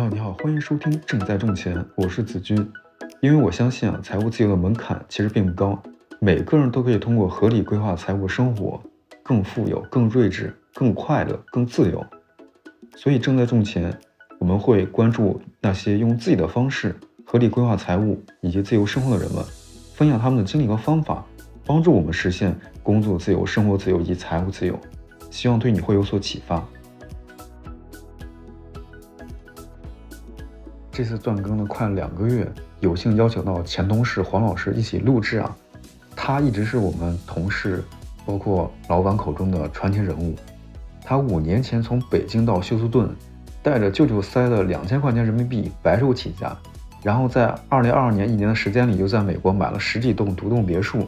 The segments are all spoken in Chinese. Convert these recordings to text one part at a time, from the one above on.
你好，你好，欢迎收听《正在挣钱》，我是子君。因为我相信啊，财务自由的门槛其实并不高，每个人都可以通过合理规划财务生活，更富有、更睿智、更快乐、更自由。所以，正在挣钱，我们会关注那些用自己的方式合理规划财务以及自由生活的人们，分享他们的经历和方法，帮助我们实现工作自由、生活自由以及财务自由。希望对你会有所启发。这次断更了快两个月，有幸邀请到前同事黄老师一起录制啊。他一直是我们同事，包括老板口中的传奇人物。他五年前从北京到休斯顿，带着舅舅塞了两千块钱人民币白手起家，然后在二零二二年一年的时间里，又在美国买了十几栋独栋别墅。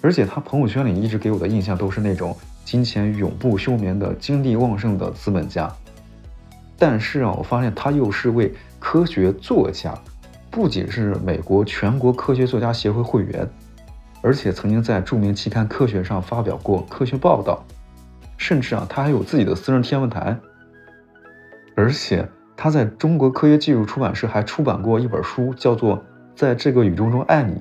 而且他朋友圈里一直给我的印象都是那种。金钱永不休眠的精力旺盛的资本家，但是啊，我发现他又是位科学作家，不仅是美国全国科学作家协会会员，而且曾经在著名期刊《科学》上发表过科学报道，甚至啊，他还有自己的私人天文台，而且他在中国科学技术出版社还出版过一本书，叫做《在这个宇宙中爱你》。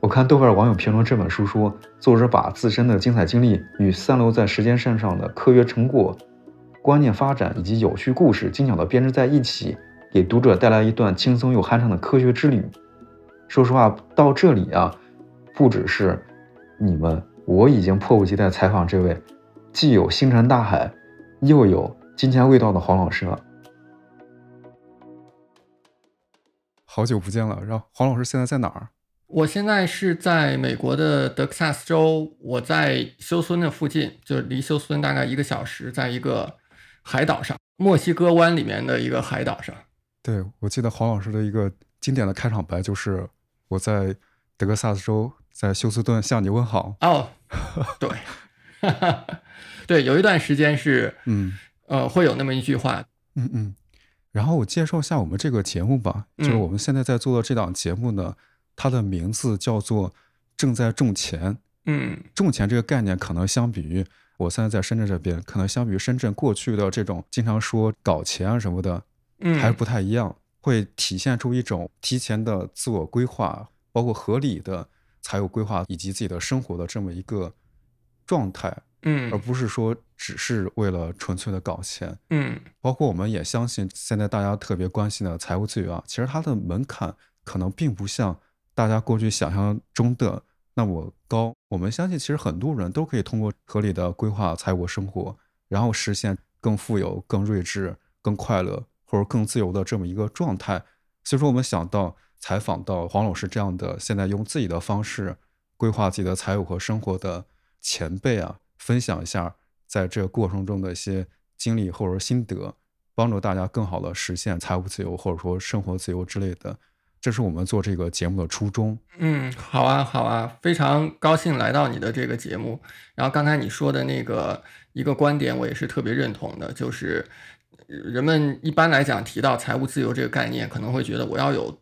我看豆瓣网友评论这本书说，作者把自身的精彩经历与散落在时间线上的科学成果、观念发展以及有趣故事精巧的编织在一起，给读者带来一段轻松又酣畅的科学之旅。说实话，到这里啊，不只是你们，我已经迫不及待采访这位既有星辰大海，又有金钱味道的黄老师了。好久不见了，然后黄老师现在在哪儿？我现在是在美国的德克萨斯州，我在休斯顿的附近，就是离休斯顿大概一个小时，在一个海岛上，墨西哥湾里面的一个海岛上。对，我记得黄老师的一个经典的开场白就是我在德克萨斯州，在休斯顿向你问好。哦，对，对，有一段时间是，嗯，呃，会有那么一句话，嗯嗯。然后我介绍一下我们这个节目吧，就是我们现在在做的这档节目呢。它的名字叫做“正在种钱”。嗯，种钱这个概念，可能相比于我现在在深圳这边，可能相比于深圳过去的这种经常说搞钱啊什么的，嗯，还是不太一样，会体现出一种提前的自我规划，包括合理的财务规划以及自己的生活的这么一个状态。嗯，而不是说只是为了纯粹的搞钱。嗯，包括我们也相信，现在大家特别关心的财务自由啊，其实它的门槛可能并不像。大家过去想象中的那么高，我们相信其实很多人都可以通过合理的规划财务生活，然后实现更富有、更睿智、更快乐或者更自由的这么一个状态。所以说，我们想到采访到黄老师这样的现在用自己的方式规划自己的财务和生活的前辈啊，分享一下在这个过程中的一些经历或者心得，帮助大家更好的实现财务自由或者说生活自由之类的。这是我们做这个节目的初衷。嗯，好啊，好啊，非常高兴来到你的这个节目。然后刚才你说的那个一个观点，我也是特别认同的，就是人们一般来讲提到财务自由这个概念，可能会觉得我要有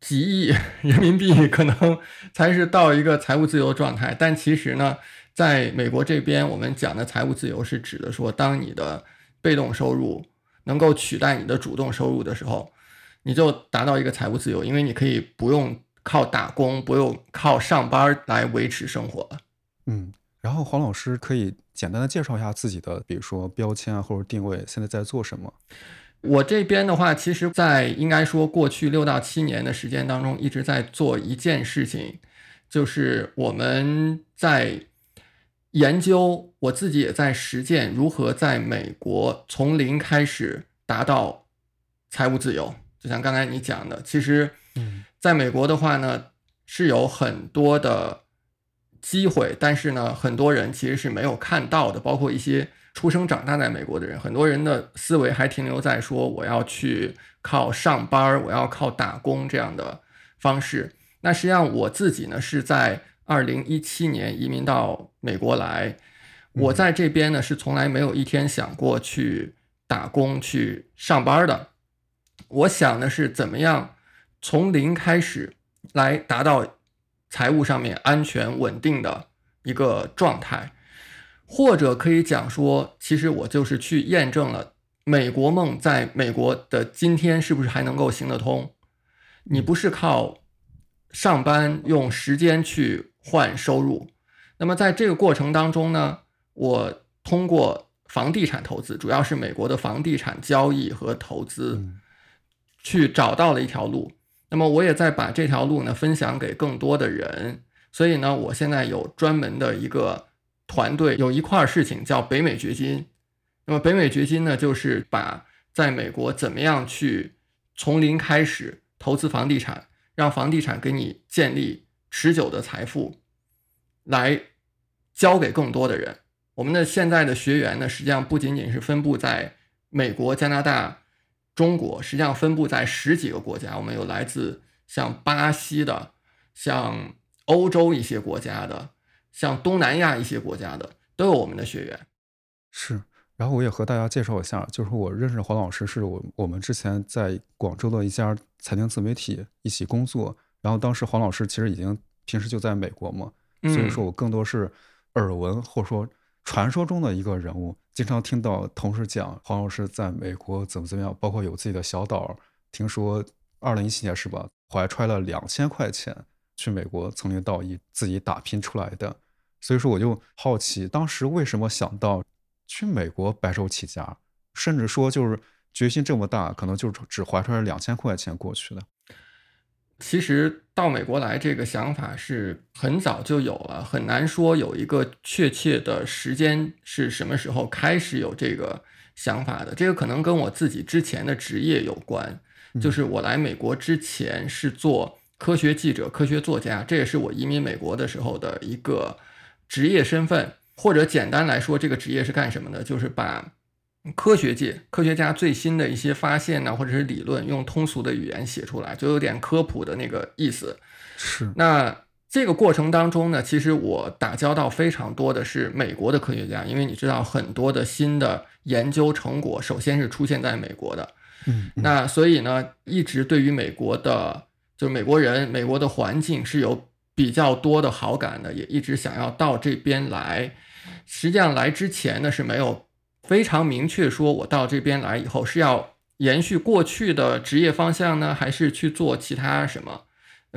几亿 人民币，可能才是到一个财务自由的状态。但其实呢，在美国这边，我们讲的财务自由是指的说，当你的被动收入能够取代你的主动收入的时候。你就达到一个财务自由，因为你可以不用靠打工，不用靠上班来维持生活了。嗯，然后黄老师可以简单的介绍一下自己的，比如说标签啊或者定位，现在在做什么？我这边的话，其实，在应该说过去六到七年的时间当中，一直在做一件事情，就是我们在研究，我自己也在实践如何在美国从零开始达到财务自由。就像刚才你讲的，其实，在美国的话呢，是有很多的机会，但是呢，很多人其实是没有看到的。包括一些出生长大在美国的人，很多人的思维还停留在说我要去靠上班，我要靠打工这样的方式。那实际上我自己呢，是在二零一七年移民到美国来，我在这边呢是从来没有一天想过去打工去上班的。我想的是怎么样从零开始来达到财务上面安全稳定的一个状态，或者可以讲说，其实我就是去验证了美国梦在美国的今天是不是还能够行得通？你不是靠上班用时间去换收入，那么在这个过程当中呢，我通过房地产投资，主要是美国的房地产交易和投资，去找到了一条路。那么我也在把这条路呢分享给更多的人，所以呢，我现在有专门的一个团队，有一块事情叫北美掘金。那么北美掘金呢，就是把在美国怎么样去从零开始投资房地产，让房地产给你建立持久的财富，来交给更多的人。我们的现在的学员呢，实际上不仅仅是分布在美国、加拿大、中国，实际上分布在十几个国家。我们有来自像巴西的，像欧洲一些国家的，像东南亚一些国家的，都有我们的学员。是。然后我也和大家介绍一下，就是我认识黄老师，是我我们之前在广州的一家财经自媒体一起工作。然后当时黄老师其实已经平时就在美国嘛，所以说我更多是耳闻或者说传说中的一个人物，经常听到同事讲黄老师在美国怎么怎么样，包括有自己的小岛。听说二零一七年是吧，怀揣了两千块钱去美国从零到一自己打拼出来的。所以说我就好奇，当时为什么想到。去美国白手起家，甚至说就是决心这么大，可能就只怀揣着两千块钱过去的。其实到美国来这个想法是很早就有了，很难说有一个确切的时间是什么时候开始有这个想法的。这个可能跟我自己之前的职业有关，就是我来美国之前是做科学记者、科学作家，这也是我移民美国的时候的一个职业身份。或者简单来说，这个职业是干什么的？就是把科学界科学家最新的一些发现呢，或者是理论，用通俗的语言写出来，就有点科普的那个意思。是。那这个过程当中呢，其实我打交道非常多的是美国的科学家，因为你知道很多的新的研究成果，首先是出现在美国的。嗯。那所以呢，一直对于美国的，就是美国人、美国的环境是有比较多的好感的，也一直想要到这边来。实际上来之前呢是没有非常明确说，我到这边来以后是要延续过去的职业方向呢，还是去做其他什么？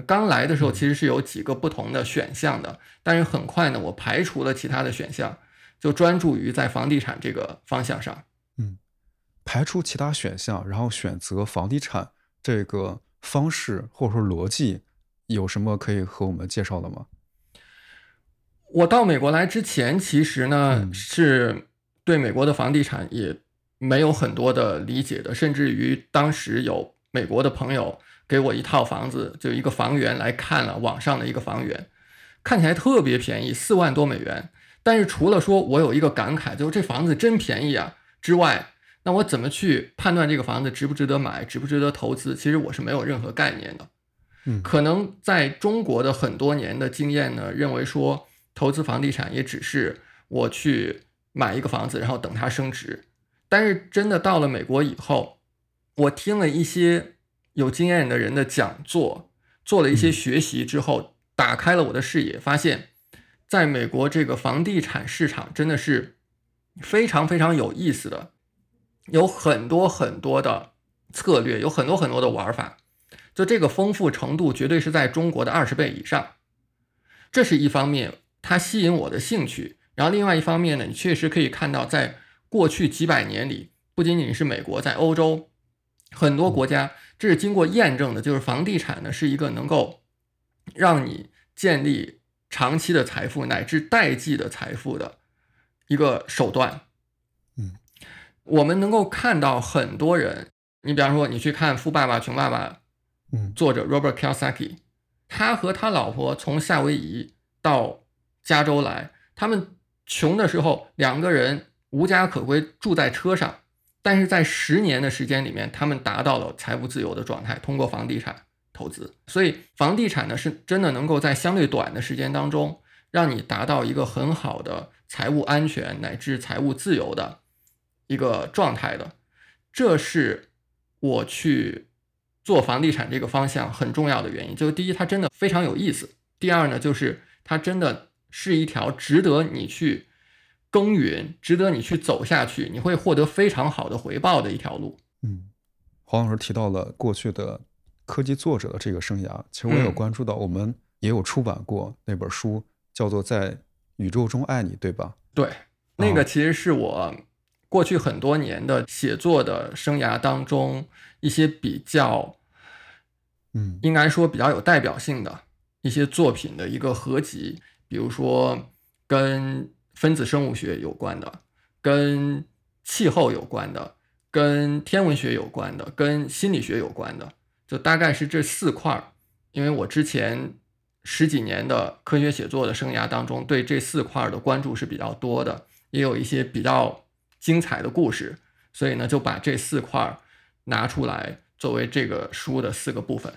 刚来的时候其实是有几个不同的选项的，但是很快呢，我排除了其他的选项，就专注于在房地产这个方向上。嗯，排除其他选项，然后选择房地产这个方式或者说逻辑，有什么可以和我们介绍的吗？我到美国来之前，其实呢是对美国的房地产也没有很多的理解的，甚至于当时有美国的朋友给我一套房子，就一个房源来看了网上的一个房源，看起来特别便宜，四万多美元。但是除了说我有一个感慨，就是这房子真便宜啊之外，那我怎么去判断这个房子值不值得买，值不值得投资？其实我是没有任何概念的。嗯，可能在中国的很多年的经验呢，认为说。投资房地产也只是我去买一个房子，然后等它升值。但是真的到了美国以后，我听了一些有经验的人的讲座，做了一些学习之后，打开了我的视野，发现在美国这个房地产市场真的是非常非常有意思的，有很多很多的策略，有很多很多的玩法，就这个丰富程度绝对是在中国的二十倍以上。这是一方面。它吸引我的兴趣，然后另外一方面呢，你确实可以看到，在过去几百年里，不仅仅是美国，在欧洲很多国家，这是经过验证的，就是房地产呢是一个能够让你建立长期的财富乃至代际的财富的一个手段。嗯，我们能够看到很多人，你比方说你去看《富爸爸穷爸爸》，嗯，作者 Robert Kiyosaki，他和他老婆从夏威夷到加州来，他们穷的时候，两个人无家可归，住在车上。但是在十年的时间里面，他们达到了财务自由的状态，通过房地产投资。所以，房地产呢，是真的能够在相对短的时间当中，让你达到一个很好的财务安全乃至财务自由的一个状态的。这是我去做房地产这个方向很重要的原因。就是第一，它真的非常有意思；第二呢，就是它真的。是一条值得你去耕耘，值得你去走下去，你会获得非常好的回报的一条路。嗯，黄老师提到了过去的科技作者的这个生涯，其实我有嗯关注到，我们也有出版过那本书，叫做《在宇宙中爱你》，对吧？对，那个哦其实是我过去很多年的写作的生涯当中一些比较，嗯应该说比较有代表性的一些作品的一个合集，比如说跟分子生物学有关的，跟气候有关的，跟天文学有关的，跟心理学有关的，就大概是这四块儿。因为我之前十几年的科学写作的生涯当中，对这四块儿的关注是比较多的，也有一些比较精彩的故事，所以呢，就把这四块儿拿出来作为这个书的四个部分。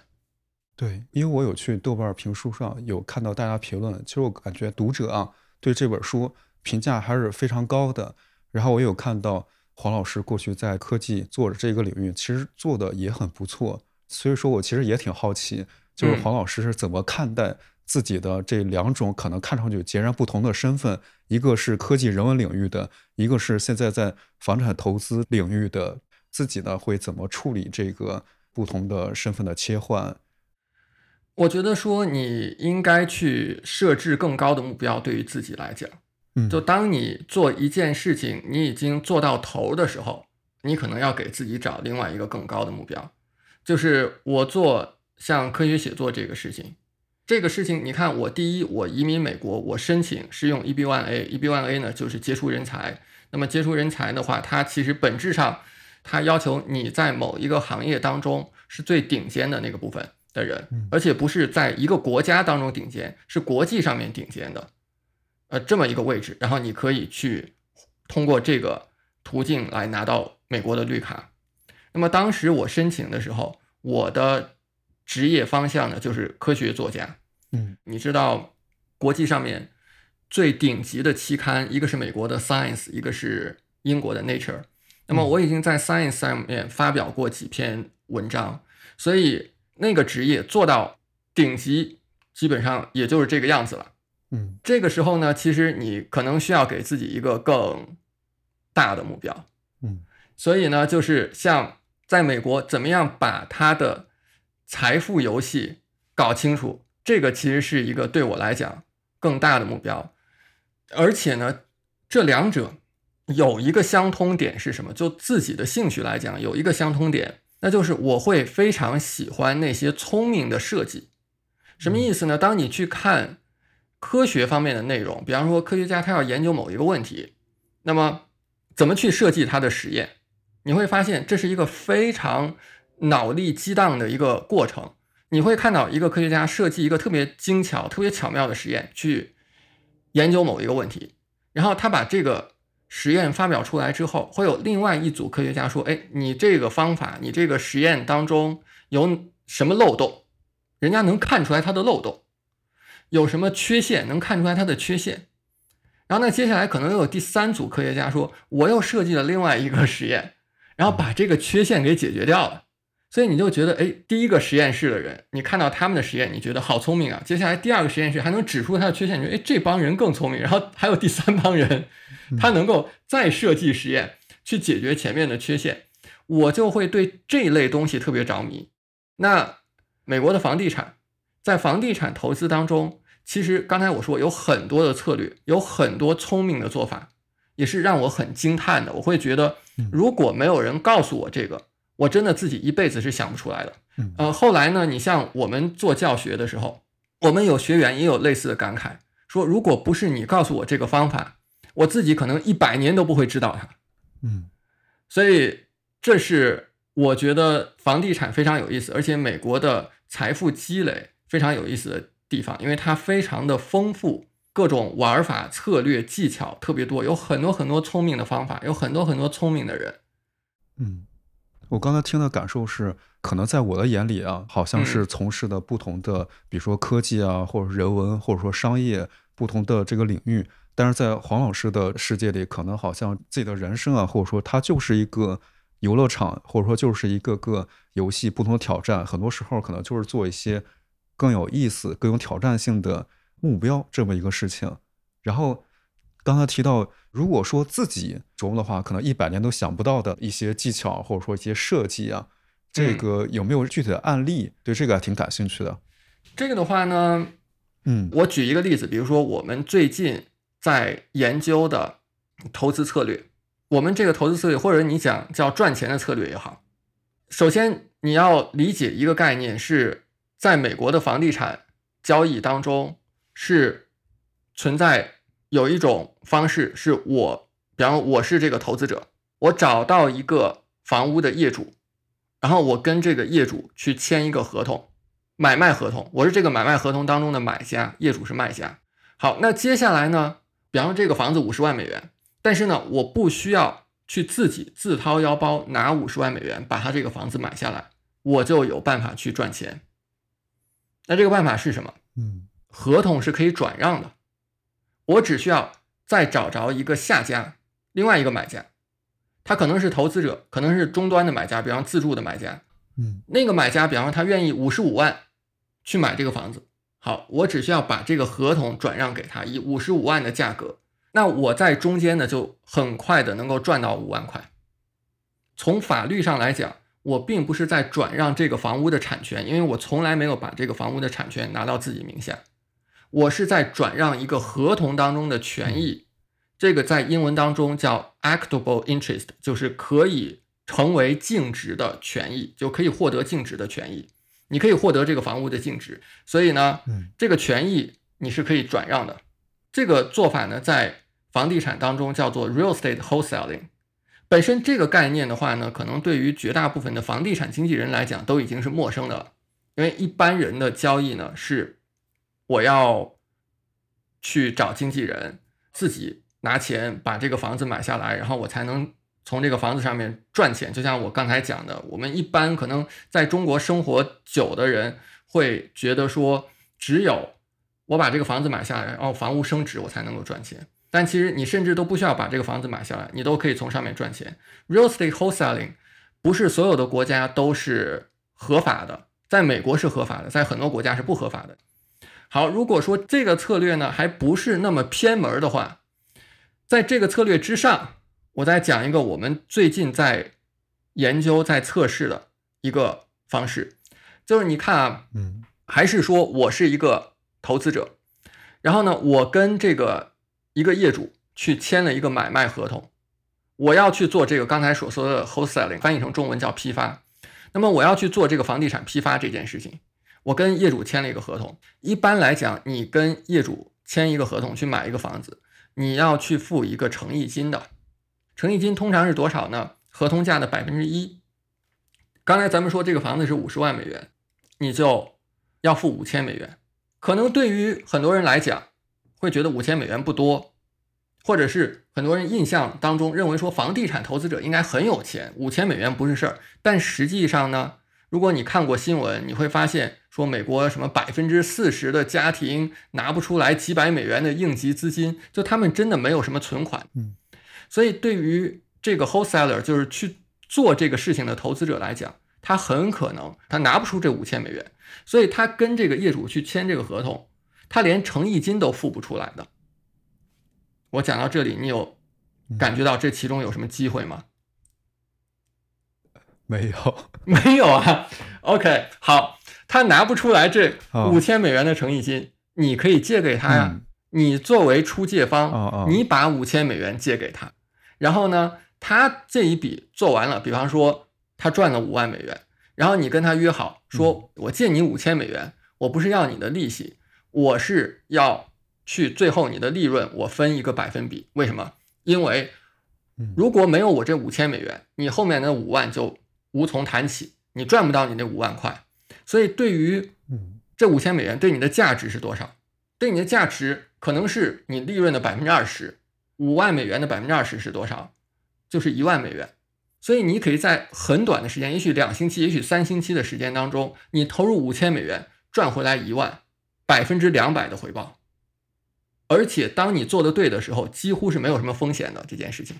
对，因为我有去豆瓣评书上有看到大家评论，其实我感觉读者啊对这本书评价还是非常高的。然后我有看到黄老师过去在科技做的这个领域，其实做的也很不错。所以说我其实也挺好奇，就是嗯黄老师是怎么看待自己的这两种可能看上去截然不同的身份，一个是科技人文领域的，一个是现在在房产投资领域的，自己呢会怎么处理这个不同的身份的切换？我觉得说你应该去设置更高的目标，对于自己来讲，嗯，就当你做一件事情，你已经做到头的时候，你可能要给自己找另外一个更高的目标。就是我做像科学写作这个事情，这个事情，你看我第一，我移民美国，我申请是用 EB1A，EB1A 呢就是杰出人才。那么杰出人才的话，它其实本质上，它要求你在某一个行业当中是最顶尖的那个部分的人嗯，而且不是在一个国家当中顶尖，是国际上面顶尖的，呃，这么一个位置，然后你可以去通过这个途径来拿到美国的绿卡。那么当时我申请的时候，我的职业方向呢就是科学作家。嗯你知道，国际上面最顶级的期刊，一个是美国的 Science，一个是英国的 Nature。那么我已经在 Science 上面发表过几篇文章，所以那个职业做到顶级，基本上也就是这个样子了。嗯这个时候呢，其实你可能需要给自己一个更大的目标。嗯所以呢，就是像在美国，怎么样把他的财富游戏搞清楚，这个其实是一个对我来讲更大的目标。而且呢，这两者有一个相通点是什么？就自己的兴趣来讲，有一个相通点，那就是我会非常喜欢那些聪明的设计。什么意思呢？当你去看科学方面的内容，比方说科学家他要研究某一个问题，那么怎么去设计他的实验？你会发现这是一个非常脑力激荡的一个过程。你会看到一个科学家设计一个特别精巧、特别巧妙的实验，去研究某一个问题，然后他把这个实验发表出来之后，会有另外一组科学家说：“哎，你这个方法，你这个实验当中有什么漏洞？人家能看出来它的漏洞，有什么缺陷能看出来它的缺陷。”然后呢，接下来可能又有第三组科学家说：“我又设计了另外一个实验。”然后把这个缺陷给解决掉了，所以你就觉得，哎，第一个实验室的人，你看到他们的实验，你觉得好聪明啊。接下来第二个实验室还能指出他的缺陷，你觉得，哎，这帮人更聪明。然后还有第三帮人，他能够再设计实验去解决前面的缺陷，我就会对这类东西特别着迷。那美国的房地产，在房地产投资当中，其实刚才我说有很多的策略，有很多聪明的做法，也是让我很惊叹的。我会觉得。如果没有人告诉我这个，我真的自己一辈子是想不出来的。嗯呃，后来呢，你像我们做教学的时候，我们有学员也有类似的感慨，说如果不是你告诉我这个方法，我自己可能一百年都不会知道它。嗯所以这是我觉得房地产非常有意思，而且美国的财富积累非常有意思的地方，因为它非常的丰富。各种玩法、策略、技巧特别多，有很多很多聪明的方法，有很多很多聪明的人。嗯，我刚才听的感受是，可能在我的眼里啊，好像是从事的不同的，比如说科技啊，或者人文，或者说商业不同的这个领域，但是在黄老师的世界里，可能好像自己的人生啊，或者说他就是一个游乐场，或者说就是一个个游戏，不同的挑战，很多时候可能就是做一些更有意思、更有挑战性的目标这么一个事情。然后刚才提到，如果说自己琢磨的话，可能一百年都想不到的一些技巧，或者说一些设计啊，这个有没有具体的案例？对这个还挺感兴趣的。这个的话呢，嗯，我举一个例子，比如说我们最近在研究的投资策略，我们这个投资策略，或者你讲叫赚钱的策略也好，首先你要理解一个概念，是在美国的房地产交易当中是存在。有一种方式是我，比方我是这个投资者，我找到一个房屋的业主，然后我跟这个业主去签一个合同，买卖合同，我是这个买卖合同当中的买家，业主是卖家。好，那接下来呢，比方说这个房子五十万美元，但是呢，我不需要去自己自掏腰包拿五十万美元把他这个房子买下来，我就有办法去赚钱。那这个办法是什么？嗯，合同是可以转让的。我只需要再找着一个下家，另外一个买家，他可能是投资者，可能是终端的买家，比方自住的买家。嗯，那个买家，比方说他愿意五十五万去买这个房子。好，我只需要把这个合同转让给他，以五十五万的价格，那我在中间呢就很快的能够赚到五万块。从法律上来讲，我并不是在转让这个房屋的产权，因为我从来没有把这个房屋的产权拿到自己名下。我是在转让一个合同当中的权益，这个在英文当中叫 actable interest，就是可以成为净值的权益，就可以获得净值的权益。你可以获得这个房屋的净值，所以呢，这个权益你是可以转让的。这个做法呢，在房地产当中叫做 real estate wholesaling。本身这个概念的话呢，可能对于绝大部分的房地产经纪人来讲都已经是陌生的了，因为一般人的交易呢是。我要去找经纪人，自己拿钱把这个房子买下来，然后我才能从这个房子上面赚钱。就像我刚才讲的，我们一般可能在中国生活久的人会觉得说，只有我把这个房子买下来，然后房屋升值，我才能够赚钱。但其实你甚至都不需要把这个房子买下来，你都可以从上面赚钱。Real estate wholesaling 不是所有的国家都是合法的，在美国是合法的，在很多国家是不合法的。好，如果说这个策略呢还不是那么偏门的话，在这个策略之上，我再讲一个我们最近在研究、在测试的一个方式，就是你看啊，嗯，还是说我是一个投资者，然后呢，我跟这个一个业主去签了一个买卖合同，我要去做这个刚才所说的 wholesaling，翻译成中文叫批发，那么我要去做这个房地产批发这件事情。我跟业主签了一个合同。一般来讲，你跟业主签一个合同去买一个房子，你要去付一个诚意金的。诚意金通常是多少呢？合同价的百分之一。刚才咱们说这个房子是五十万美元，你就要付五千美元。可能对于很多人来讲，会觉得五千美元不多，或者是很多人印象当中认为说房地产投资者应该很有钱，五千美元不是事儿。但实际上呢？如果你看过新闻，你会发现说美国什么百分之四十的家庭拿不出来几百美元的应急资金，就他们真的没有什么存款。嗯，所以对于这个 wholesaler，就是去做这个事情的投资者来讲，他很可能他拿不出这五千美元，所以他跟这个业主去签这个合同，他连诚意金都付不出来的。我讲到这里，你有感觉到这其中有什么机会吗？没有，没有啊。OK，好，他拿不出来这五千美元的诚意金，你可以借给他呀。你作为出借方，你把五千美元借给他，然后呢，他这一笔做完了，比方说他赚了五万美元，然后你跟他约好，说我借你五千美元，我不是要你的利息，我是要去最后你的利润我分一个百分比。为什么？因为如果没有我这五千美元，你后面的五万就。无从谈起，你赚不到你那五万块，所以对于这五千美元对你的价值是多少？对你的价值可能是你利润的百分之二十，五万美元的百分之二十是多少？就是一万美元。所以你可以在很短的时间，也许两星期，也许三星期的时间当中，你投入五千美元赚回来一万，百分之两百的回报。而且当你做的对的时候，几乎是没有什么风险的这件事情。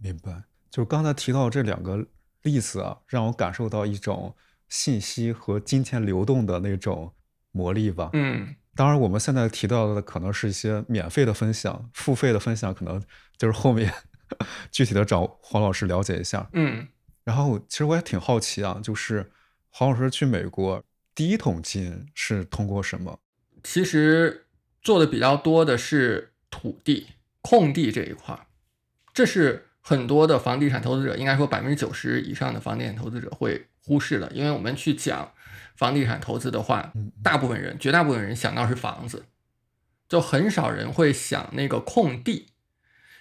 明白，就是刚才提到这两个。例子啊，让我感受到一种信息和金钱流动的那种魔力吧。嗯，当然，我们现在提到的可能是一些免费的分享，付费的分享可能就是后面 具体的找黄老师了解一下。嗯，然后其实我也挺好奇啊，就是黄老师去美国第一桶金是通过什么？其实做的比较多的是土地、空地这一块儿，这是很多的房地产投资者，应该说百分之九十以上的房地产投资者会忽视了，因为我们去讲房地产投资的话，大部分人、绝大部分人想到是房子，就很少人会想那个空地。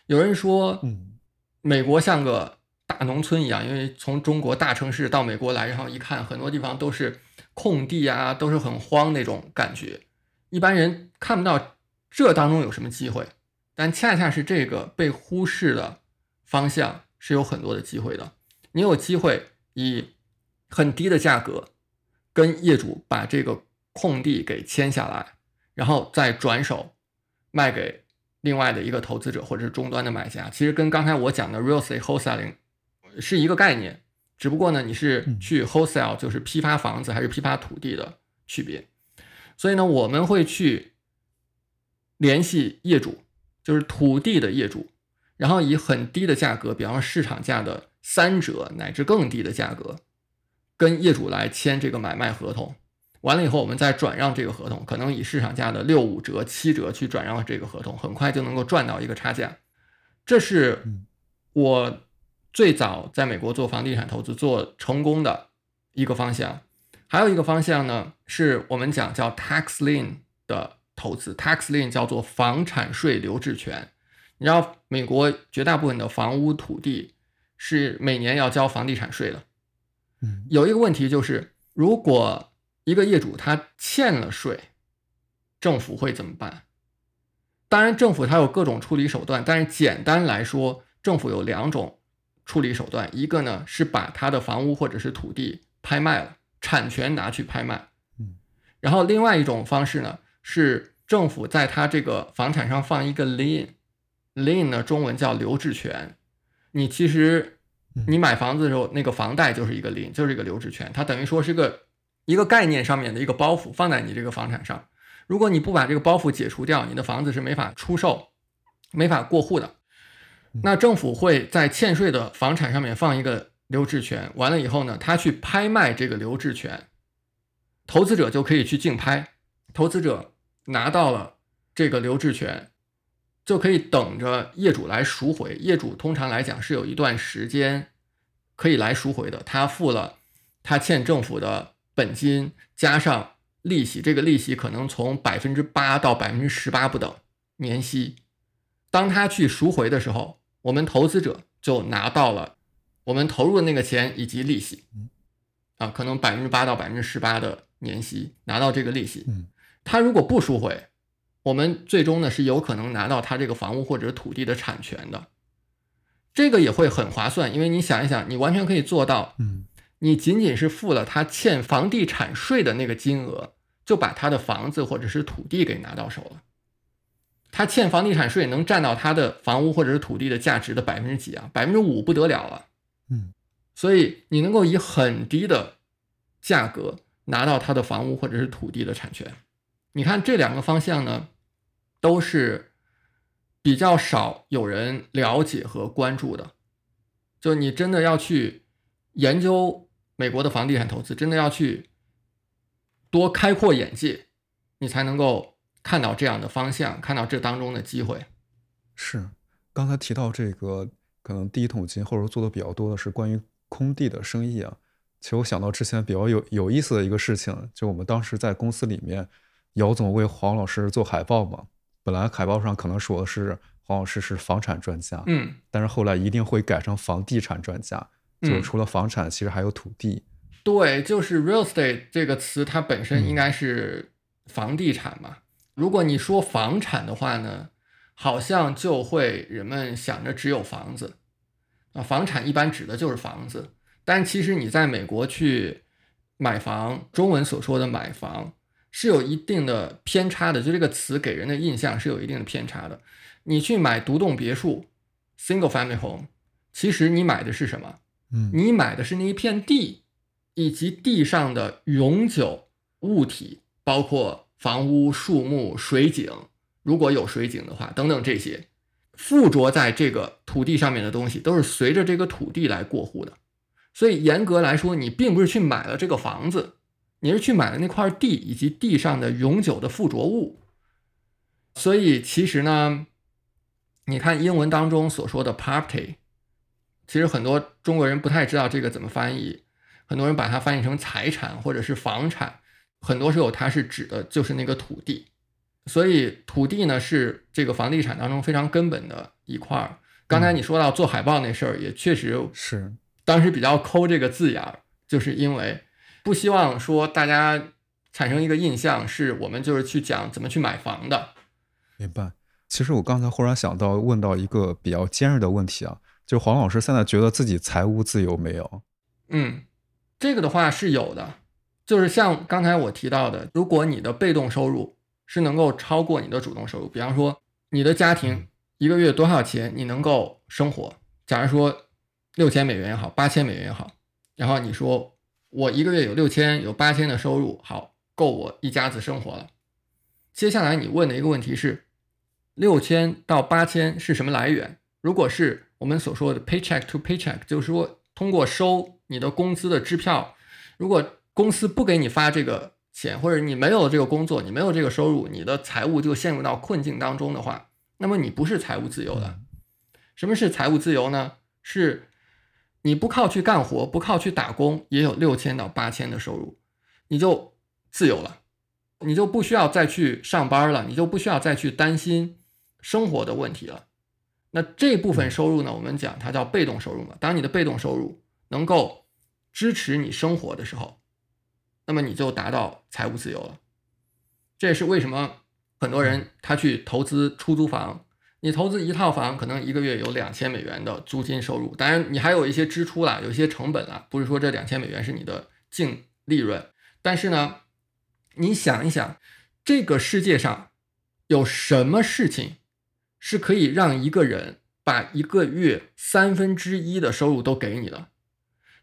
有人说，嗯美国像个大农村一样，因为从中国大城市到美国来，然后一看很多地方都是空地啊，都是很荒那种感觉，一般人看不到这当中有什么机会，但恰恰是这个被忽视的方向是有很多的机会的。你有机会以很低的价格跟业主把这个空地给签下来，然后再转手卖给另外的一个投资者或者是终端的买家。其实跟刚才我讲的 real estate wholesaling 是一个概念，只不过呢，你是去 wholesale 就是批发房子还是批发土地的区别。所以呢，我们会去联系业主，就是土地的业主，然后以很低的价格，比方说市场价的三折乃至更低的价格，跟业主来签这个买卖合同。完了以后，我们再转让这个合同，可能以市场价的六五折、七折去转让这个合同，很快就能够赚到一个差价。这是我最早在美国做房地产投资做成功的一个方向。还有一个方向呢，是我们讲叫 tax lien 的投资，tax lien 叫做房产税留置权。你知道，美国绝大部分的房屋土地是每年要交房地产税的。嗯。有一个问题就是，如果一个业主他欠了税，政府会怎么办？当然，政府它有各种处理手段，但是简单来说，政府有两种处理手段，一个呢是把他的房屋或者是土地拍卖了，产权拿去拍卖，嗯，然后另外一种方式呢是政府在他这个房产上放一个 lien，lien 呢中文叫留置权，你其实你买房子的时候，那个房贷就是一个 lien，就是一个留置权，它等于说是个一个概念上面的一个包袱放在你这个房产上。如果你不把这个包袱解除掉，你的房子是没法出售、没法过户的。那政府会在欠税的房产上面放一个留置权，完了以后呢，他去拍卖这个留置权，投资者就可以去竞拍，投资者拿到了这个留置权，就可以等着业主来赎回。业主通常来讲是有一段时间可以来赎回的，他付了他欠政府的本金加上利息，这个利息可能从百分之八到百分之十八不等年息。当他去赎回的时候，我们投资者就拿到了我们投入的那个钱以及利息，啊，可能百分之八到百分之十八的年息拿到这个利息。嗯，他如果不赎回，我们最终呢是有可能拿到他这个房屋或者土地的产权的。这个也会很划算，因为你想一想，你完全可以做到，嗯你仅仅是付了他欠房地产税的那个金额，就把他的房子或者是土地给拿到手了。他欠房地产税能占到他的房屋或者是土地的价值的百分之几啊？百分之五不得了了。嗯，所以你能够以很低的价格拿到他的房屋或者是土地的产权。你看这两个方向呢，都是比较少有人了解和关注的。就你真的要去研究美国的房地产投资，真的要去多开阔眼界，你才能够看到这样的方向，看到这当中的机会。是，刚才提到这个，可能第一桶金或者说做的比较多的是关于空地的生意啊。其实我想到之前比较有有意思的一个事情，就我们当时在公司里面，姚总为黄老师做海报嘛。本来海报上可能说的是黄老师是房产专家，嗯，但是后来一定会改成房地产专家，就是除了房产，其实还有土地。对，就是 real estate 这个词，它本身应该是房地产嘛。如果你说房产的话呢，好像就会人们想着只有房子啊，房产一般指的就是房子。但其实你在美国去买房，中文所说的买房是有一定的偏差的，就这个词给人的印象是有一定的偏差的。你去买独栋别墅 （single family home），其实你买的是什么？嗯你买的是那一片地，以及地上的永久物体，包括房屋、树木、水井，如果有水井的话，等等这些附着在这个土地上面的东西，都是随着这个土地来过户的。所以严格来说，你并不是去买了这个房子，你是去买了那块地以及地上的永久的附着物。所以其实呢，你看英文当中所说的 property，其实很多中国人不太知道这个怎么翻译，很多人把它翻译成财产或者是房产。很多时候，它是指的就是那个土地，所以土地呢是这个房地产当中非常根本的一块儿。刚才你说到做海报那事儿，也确实是当时比较抠这个字眼儿，就是因为不希望说大家产生一个印象，是我们就是去讲怎么去买房的。明白。其实我刚才忽然想到，问到一个比较尖锐的问题啊，就黄老师现在觉得自己财务自由没有？嗯，这个的话是有的。就是像刚才我提到的，如果你的被动收入是能够超过你的主动收入，比方说你的家庭一个月多少钱你能够生活？假如说六千美元也好，八千美元也好，然后你说我一个月有六千有八千的收入，好够我一家子生活了。接下来你问的一个问题是，六千到八千是什么来源？如果是我们所说的 paycheck to paycheck，就是说通过收你的工资的支票，如果公司不给你发这个钱，或者你没有这个工作，你没有这个收入，你的财务就陷入到困境当中的话，那么你不是财务自由的。什么是财务自由呢？是你不靠去干活，不靠去打工，也有六千到八千的收入，你就自由了，你就不需要再去上班了，你就不需要再去担心生活的问题了。那这部分收入呢，我们讲它叫被动收入嘛。当你的被动收入能够支持你生活的时候，那么你就达到财务自由了，这也是为什么很多人他去投资出租房，你投资一套房可能一个月有两千美元的租金收入，当然你还有一些支出啦，有一些成本啦，不是说这两千美元是你的净利润。但是呢，你想一想，这个世界上有什么事情是可以让一个人把一个月三分之一的收入都给你的？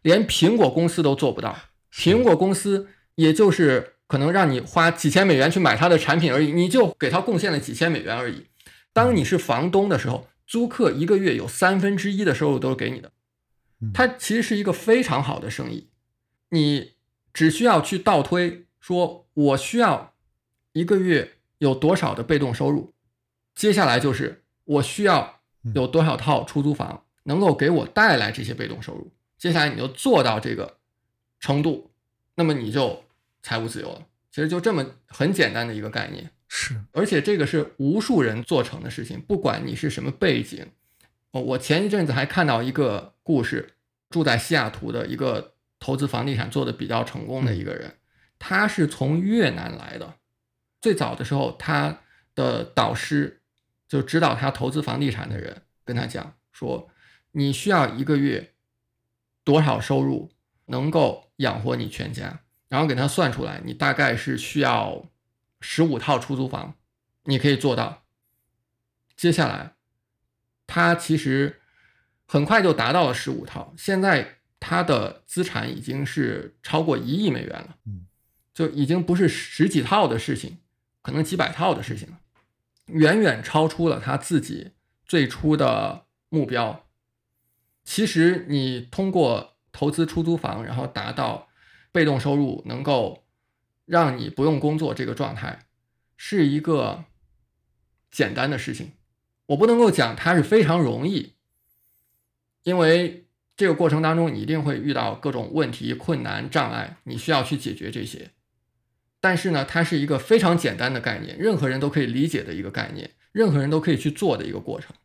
连苹果公司都做不到，苹果公司。也就是可能让你花几千美元去买他的产品而已，你就给他贡献了几千美元而已。当你是房东的时候，租客一个月有三分之一的收入都是给你的，它其实是一个非常好的生意。你只需要去倒推，说我需要一个月有多少的被动收入，接下来就是我需要有多少套出租房能够给我带来这些被动收入。接下来你就做到这个程度，那么你就。财务自由了，其实就这么很简单的一个概念，是，而且这个是无数人做成的事情，不管你是什么背景。哦，我前一阵子还看到一个故事，住在西雅图的一个投资房地产做的比较成功的一个人，他是从越南来的。最早的时候，他的导师就指导他投资房地产的人跟他讲说，你需要一个月多少收入能够养活你全家。然后给他算出来，你大概是需要十五套出租房，你可以做到。接下来，他其实很快就达到了十五套，现在他的资产已经是超过一亿美元了，嗯，就已经不是十几套的事情，可能几百套的事情了，远远超出了他自己最初的目标。其实你通过投资出租房，然后达到。被动收入能够让你不用工作，这个状态是一个简单的事情。我不能够讲它是非常容易，因为这个过程当中你一定会遇到各种问题、困难、障碍，你需要去解决这些。但是呢，它是一个非常简单的概念，任何人都可以理解的一个概念，任何人都可以去做的一个过程。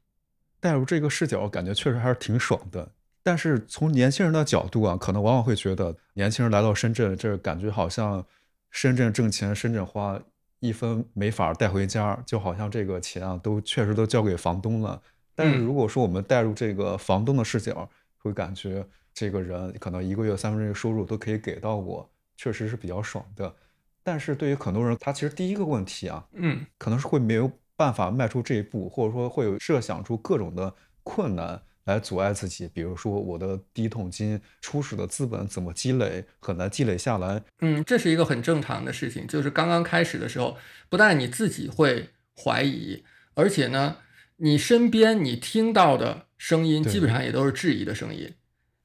带入这个视角，感觉确实还是挺爽的。但是从年轻人的角度啊，可能往往会觉得年轻人来到深圳，这感觉好像深圳挣钱，深圳花，一分没法带回家，就好像这个钱啊，都确实都交给房东了。但是如果说我们带入这个房东的视角，会感觉这个人可能一个月三分之一收入都可以给到我，确实是比较爽的。但是对于很多人，他其实第一个问题啊，嗯，可能是会没有办法迈出这一步，或者说会有设想出各种的困难。来阻碍自己，比如说我的第一桶金初始的资本怎么积累，很难积累下来。嗯，这是一个很正常的事情，就是刚刚开始的时候，不但你自己会怀疑，而且呢，你身边你听到的声音基本上也都是质疑的声音。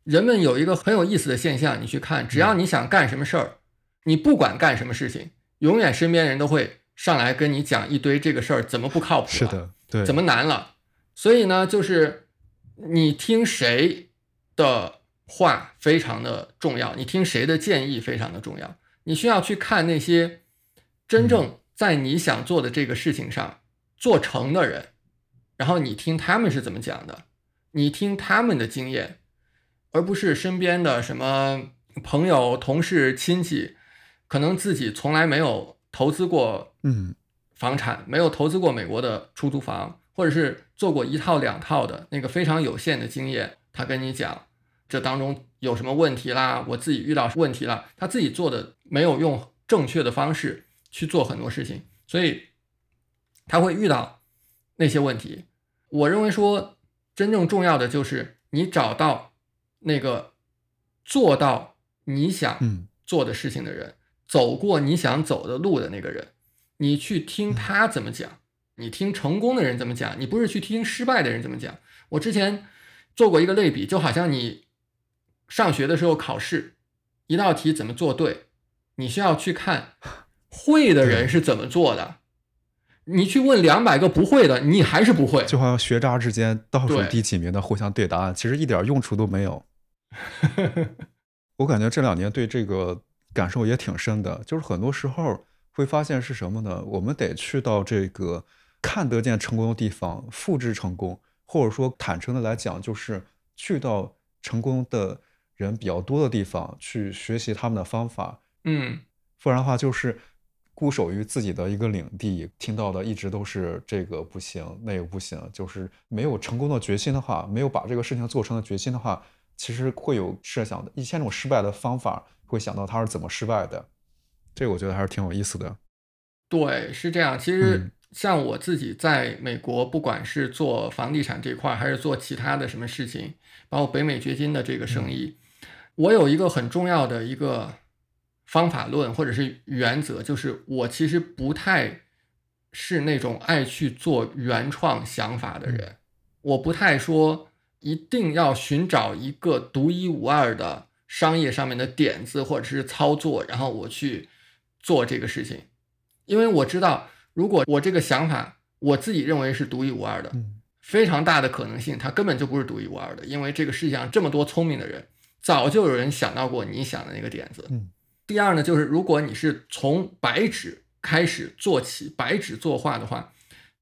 人们有一个很有意思的现象，你去看，只要你想干什么事儿，你不管干什么事情，永远身边人都会上来跟你讲一堆这个事儿怎么不靠谱、啊，是的，对，怎么难了？所以呢，就是你听谁的话非常的重要，你听谁的建议非常的重要。你需要去看那些真正在你想做的这个事情上做成的人，然后你听他们是怎么讲的，你听他们的经验，而不是身边的什么朋友、同事、亲戚，可能自己从来没有投资过嗯，房产，没有投资过美国的出租房，或者是做过一套两套的那个非常有限的经验，他跟你讲这当中有什么问题啦，我自己遇到问题了，他自己做的没有用正确的方式去做很多事情，所以他会遇到那些问题。我认为说，真正重要的就是你找到那个做到你想嗯做的事情的人，走过你想走的路的那个人，你去听他怎么讲，你听成功的人怎么讲，你不是去听失败的人怎么讲。我之前做过一个类比，就好像你上学的时候考试，一道题怎么做对，你需要去看会的人是怎么做的。你去问两百个不会的，你还是不会。就好像学渣之间倒数第几名的互相对答案，其实一点用处都没有。我感觉这两年对这个感受也挺深的，就是很多时候会发现是什么呢？我们得去到这个看得见成功的地方，复制成功，或者说坦诚的来讲，就是去到成功的人比较多的地方去学习他们的方法，嗯，不然的话就是固守于自己的一个领地，听到的一直都是这个不行，那个不行，就是没有成功的决心的话，没有把这个事情做成的决心的话，其实会有设想的一千种失败的方法，会想到他是怎么失败的。这个我觉得还是挺有意思的。对，是这样。其实嗯像我自己在美国，不管是做房地产这块儿，还是做其他的什么事情，包括北美掘金的这个生意，我有一个很重要的一个方法论或者是原则，就是我其实不太是那种爱去做原创想法的人，我不太说一定要寻找一个独一无二的商业上面的点子或者是操作，然后我去做这个事情。因为我知道，如果我这个想法我自己认为是独一无二的，嗯非常大的可能性它根本就不是独一无二的，因为这个世界上这么多聪明的人，早就有人想到过你想的那个点子。嗯第二呢，就是如果你是从白纸开始做起，白纸作画的话，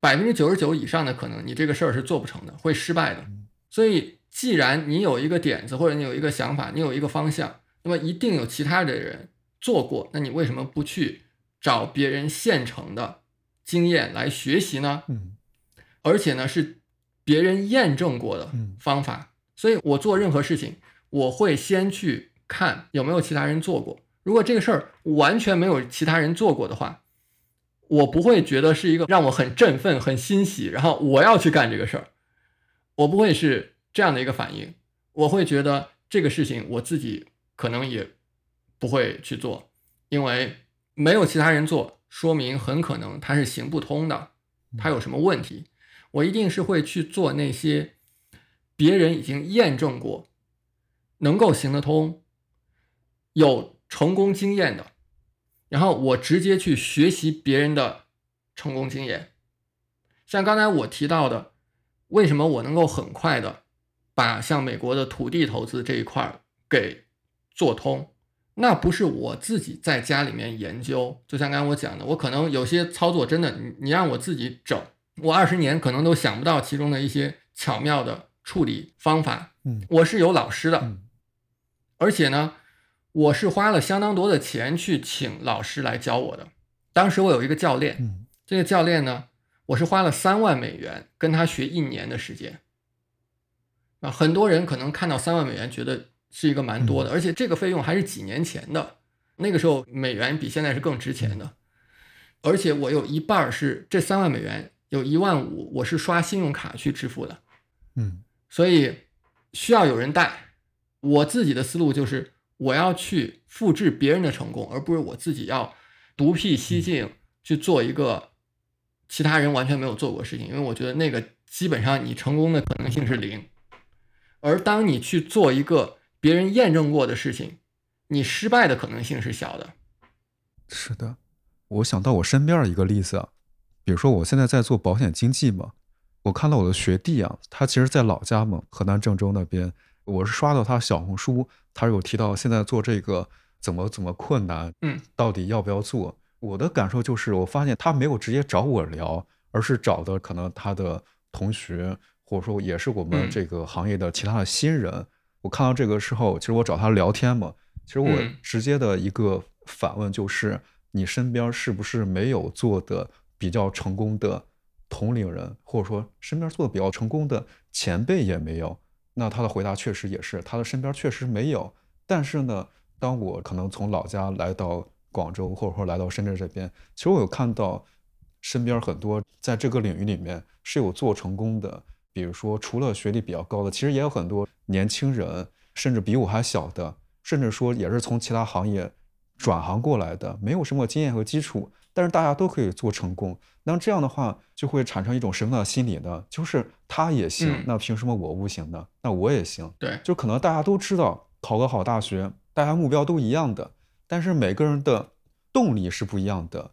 百分之九十九以上的可能你这个事儿是做不成的，会失败的。嗯所以，既然你有一个点子，或者你有一个想法，你有一个方向，那么一定有其他的人做过，那你为什么不去找别人现成的经验来学习呢？嗯而且呢，是别人验证过的嗯方法。所以我做任何事情，我会先去看有没有其他人做过。如果这个事儿完全没有其他人做过的话，我不会觉得是一个让我很振奋、很欣喜，然后我要去干这个事儿。我不会是这样的一个反应，我会觉得这个事情我自己可能也不会去做，因为没有其他人做，说明很可能它是行不通的，它有什么问题。我一定是会去做那些别人已经验证过，能够行得通，有成功经验的，然后我直接去学习别人的成功经验。像刚才我提到的，为什么我能够很快的把像美国的土地投资这一块给做通？那不是我自己在家里面研究，就像刚才我讲的，我可能有些操作真的，你你让我自己整，我二十年可能都想不到其中的一些巧妙的处理方法。嗯我是有老师的，嗯而且呢，我是花了相当多的钱去请老师来教我的。当时我有一个教练，嗯这个教练呢，我是花了三万美元跟他学一年的时间。啊，很多人可能看到三万美元觉得是一个蛮多的，而且这个费用还是几年前的，那个时候美元比现在是更值钱的。而且我有一半是这三万美元，有一万五我是刷信用卡去支付的。嗯所以需要有人带。我自己的思路就是，我要去复制别人的成功，而不是我自己要独辟蹊径去做一个其他人完全没有做过的事情。因为我觉得那个基本上你成功的可能性是零。而当你去做一个别人验证过的事情，你失败的可能性是小的。是的，我想到我身边儿一个例子啊，比如说我现在在做保险经纪嘛，我看到我的学弟啊，他其实在老家嘛，河南郑州那边，我是刷到他小红书，他有提到现在做这个怎么怎么困难，嗯，到底要不要做？我的感受就是，我发现他没有直接找我聊，而是找的可能他的同学，或者说也是我们嗯这个行业的其他的新人。我看到这个时候，其实我找他聊天嘛，其实我嗯直接的一个反问就是：你身边是不是没有做的比较成功的同龄人，或者说身边做的比较成功的前辈也没有？那他的回答确实也是，他的身边确实没有。但是呢，当我可能从老家来到广州，或者说来到深圳这边，其实我有看到身边很多在这个领域里面是有做成功的，比如说除了学历比较高的，其实也有很多年轻人，甚至比我还小的，甚至说也是从其他行业转行过来的，没有什么经验和基础，但是大家都可以做成功。那这样的话，就会产生一种什么样的心理呢？就是他也行，嗯那凭什么我不行呢？那我也行。对，就可能大家都知道考个好大学，大家目标都一样的，但是每个人的动力是不一样的。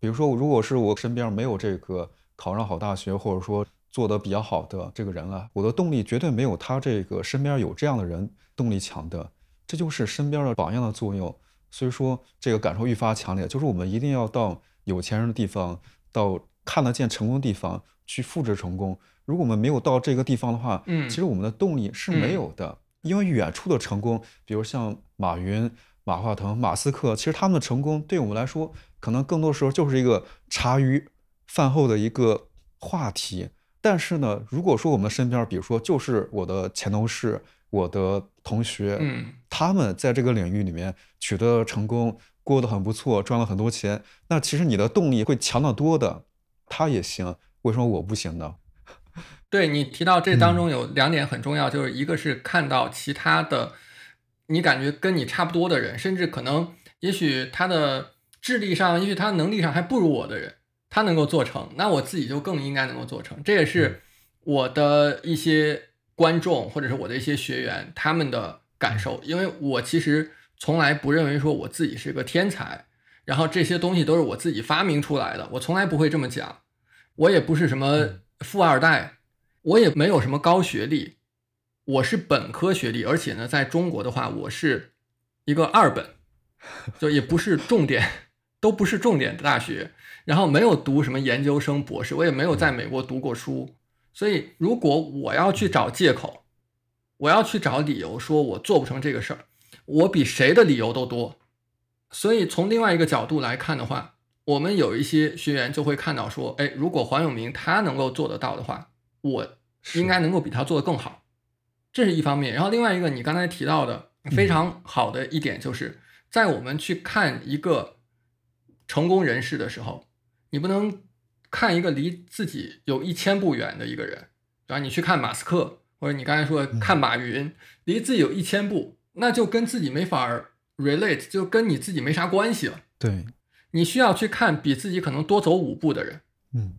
比如说，如果是我身边没有这个考上好大学，或者说做得比较好的这个人啊，我的动力绝对没有他这个身边有这样的人动力强的。这就是身边的榜样的作用。所以说，这个感受愈发强烈，就是我们一定要到有钱人的地方，到看得见成功的地方去复制成功。如果我们没有到这个地方的话，嗯其实我们的动力是没有的。因为远处的成功，比如像马云、马化腾、马斯克，其实他们的成功对我们来说，可能更多时候就是一个茶余饭后的一个话题。但是呢，如果说我们身边，比如说就是我的前同事、我的同学，嗯，他们在这个领域里面取得了成功，过得很不错，赚了很多钱，那其实你的动力会强得多的。他也行，为什么我不行呢？对你提到这当中有两点很重要，就是一个是看到其他的，你感觉跟你差不多的人，甚至可能也许他的智力上，也许他能力上还不如我的人，他能够做成，那我自己就更应该能够做成。这也是我的一些观众或者是我的一些学员他们的感受，因为我其实从来不认为说我自己是个天才，然后这些东西都是我自己发明出来的，我从来不会这么讲。我也不是什么富二代，我也没有什么高学历，我是本科学历，而且呢，在中国的话，我是一个二本，就也不是重点，都不是重点的大学，然后没有读什么研究生、博士，我也没有在美国读过书，所以如果我要去找借口，我要去找理由说我做不成这个事儿，我比谁的理由都多。所以从另外一个角度来看的话，我们有一些学员就会看到说，哎，如果黄永明他能够做得到的话，我应该能够比他做得更好，这是一方面。然后另外一个，你刚才提到的非常好的一点，就是在我们去看一个成功人士的时候，你不能看一个离自己有一千步远的一个人，对吧？你去看马斯克，或者你刚才说看马云，离自己有一千步，那就跟自己没法 relate，就跟你自己没啥关系了。对，你需要去看比自己可能多走五步的人，嗯，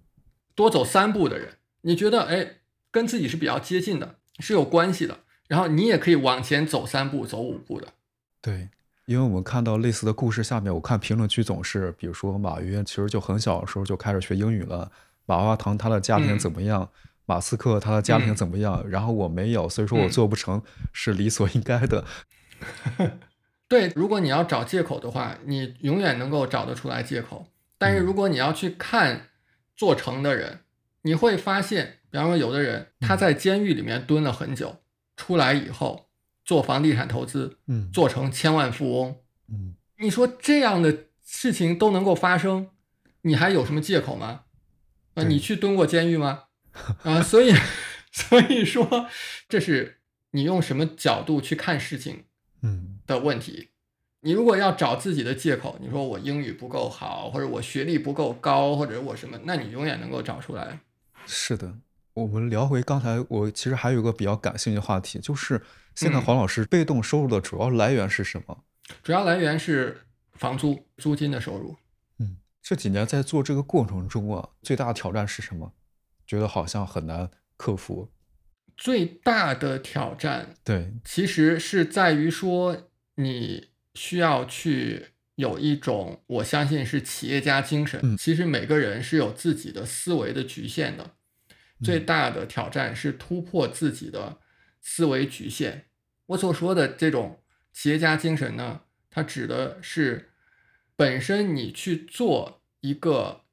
多走三步的人，你觉得哎跟自己是比较接近的，是有关系的，然后你也可以往前走三步、走五步的。对，因为我们看到类似的故事，下面我看评论区总是，比如说马云其实就很小的时候就开始学英语了，马化腾他的家庭嗯怎么样，马斯克他的家庭嗯怎么样，然后我没有，所以说我嗯做不成，是理所应该的。对，如果你要找借口的话，你永远能够找得出来借口。但是如果你要去看做成的人，你会发现，比方说有的人他在监狱里面蹲了很久，出来以后做房地产投资，嗯，做成千万富翁。嗯，你说这样的事情都能够发生，你还有什么借口吗？啊，对你去蹲过监狱吗？啊，所以 所以说，这是你用什么角度去看事情嗯，的问题。你如果要找自己的借口，你说我英语不够好，或者我学历不够高，或者我什么，那你永远能够找出来。是的，我们聊回刚才，我其实还有一个比较感兴趣的话题，就是现在嗯黄老师被动收入的主要来源是什么？主要来源是房租、租金的收入。嗯，这几年在做这个过程中啊，最大的挑战是什么？觉得好像很难克服。最大的挑战对，其实是在于说，你需要去有一种，我相信是企业家精神。嗯其实每个人是有自己的思维的局限的，最嗯大的挑战是突破自己的思维局限。我所说的这种企业家精神呢，它指的是本身你去做一个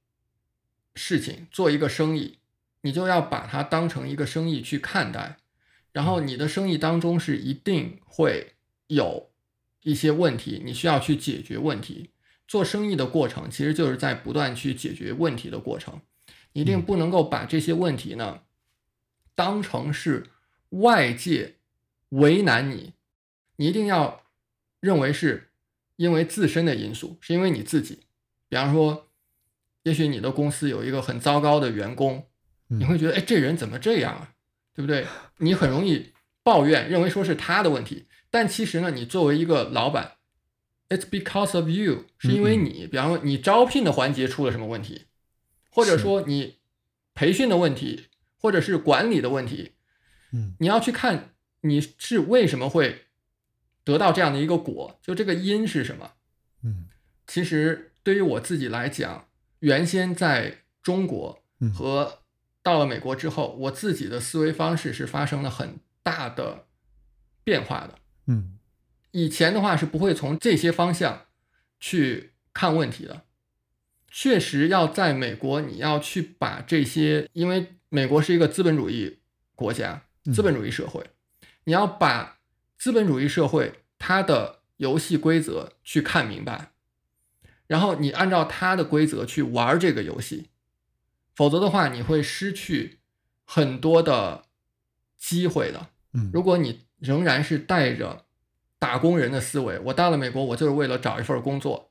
事情，做一个生意，你就要把它当成一个生意去看待。然后你的生意当中是一定会有一些问题，你需要去解决问题。做生意的过程其实就是在不断去解决问题的过程，你一定嗯不能够把这些问题呢当成是外界为难你，你一定要认为是因为自身的因素，是因为你自己。比方说，也许你的公司有一个很糟糕的员工，嗯你会觉得，哎，这人怎么这样啊？对不对？你很容易抱怨，认为说是他的问题。但其实呢，你作为一个老板，it's because of you，是因为你，比方说你招聘的环节出了什么问题，或者说你培训的问题，或者是管理的问题，嗯你要去看你是为什么会得到这样的一个果，就这个因是什么。嗯其实对于我自己来讲，原先在中国嗯和到了美国之后，我自己的思维方式是发生了很大的变化的。嗯以前的话是不会从这些方向去看问题的。确实要在美国，你要去把这些，因为美国是一个资本主义国家，嗯资本主义社会，你要把资本主义社会它的游戏规则去看明白，然后你按照它的规则去玩这个游戏，否则的话你会失去很多的机会的。嗯，如果你仍然是带着打工人的思维，我到了美国，我就是为了找一份工作，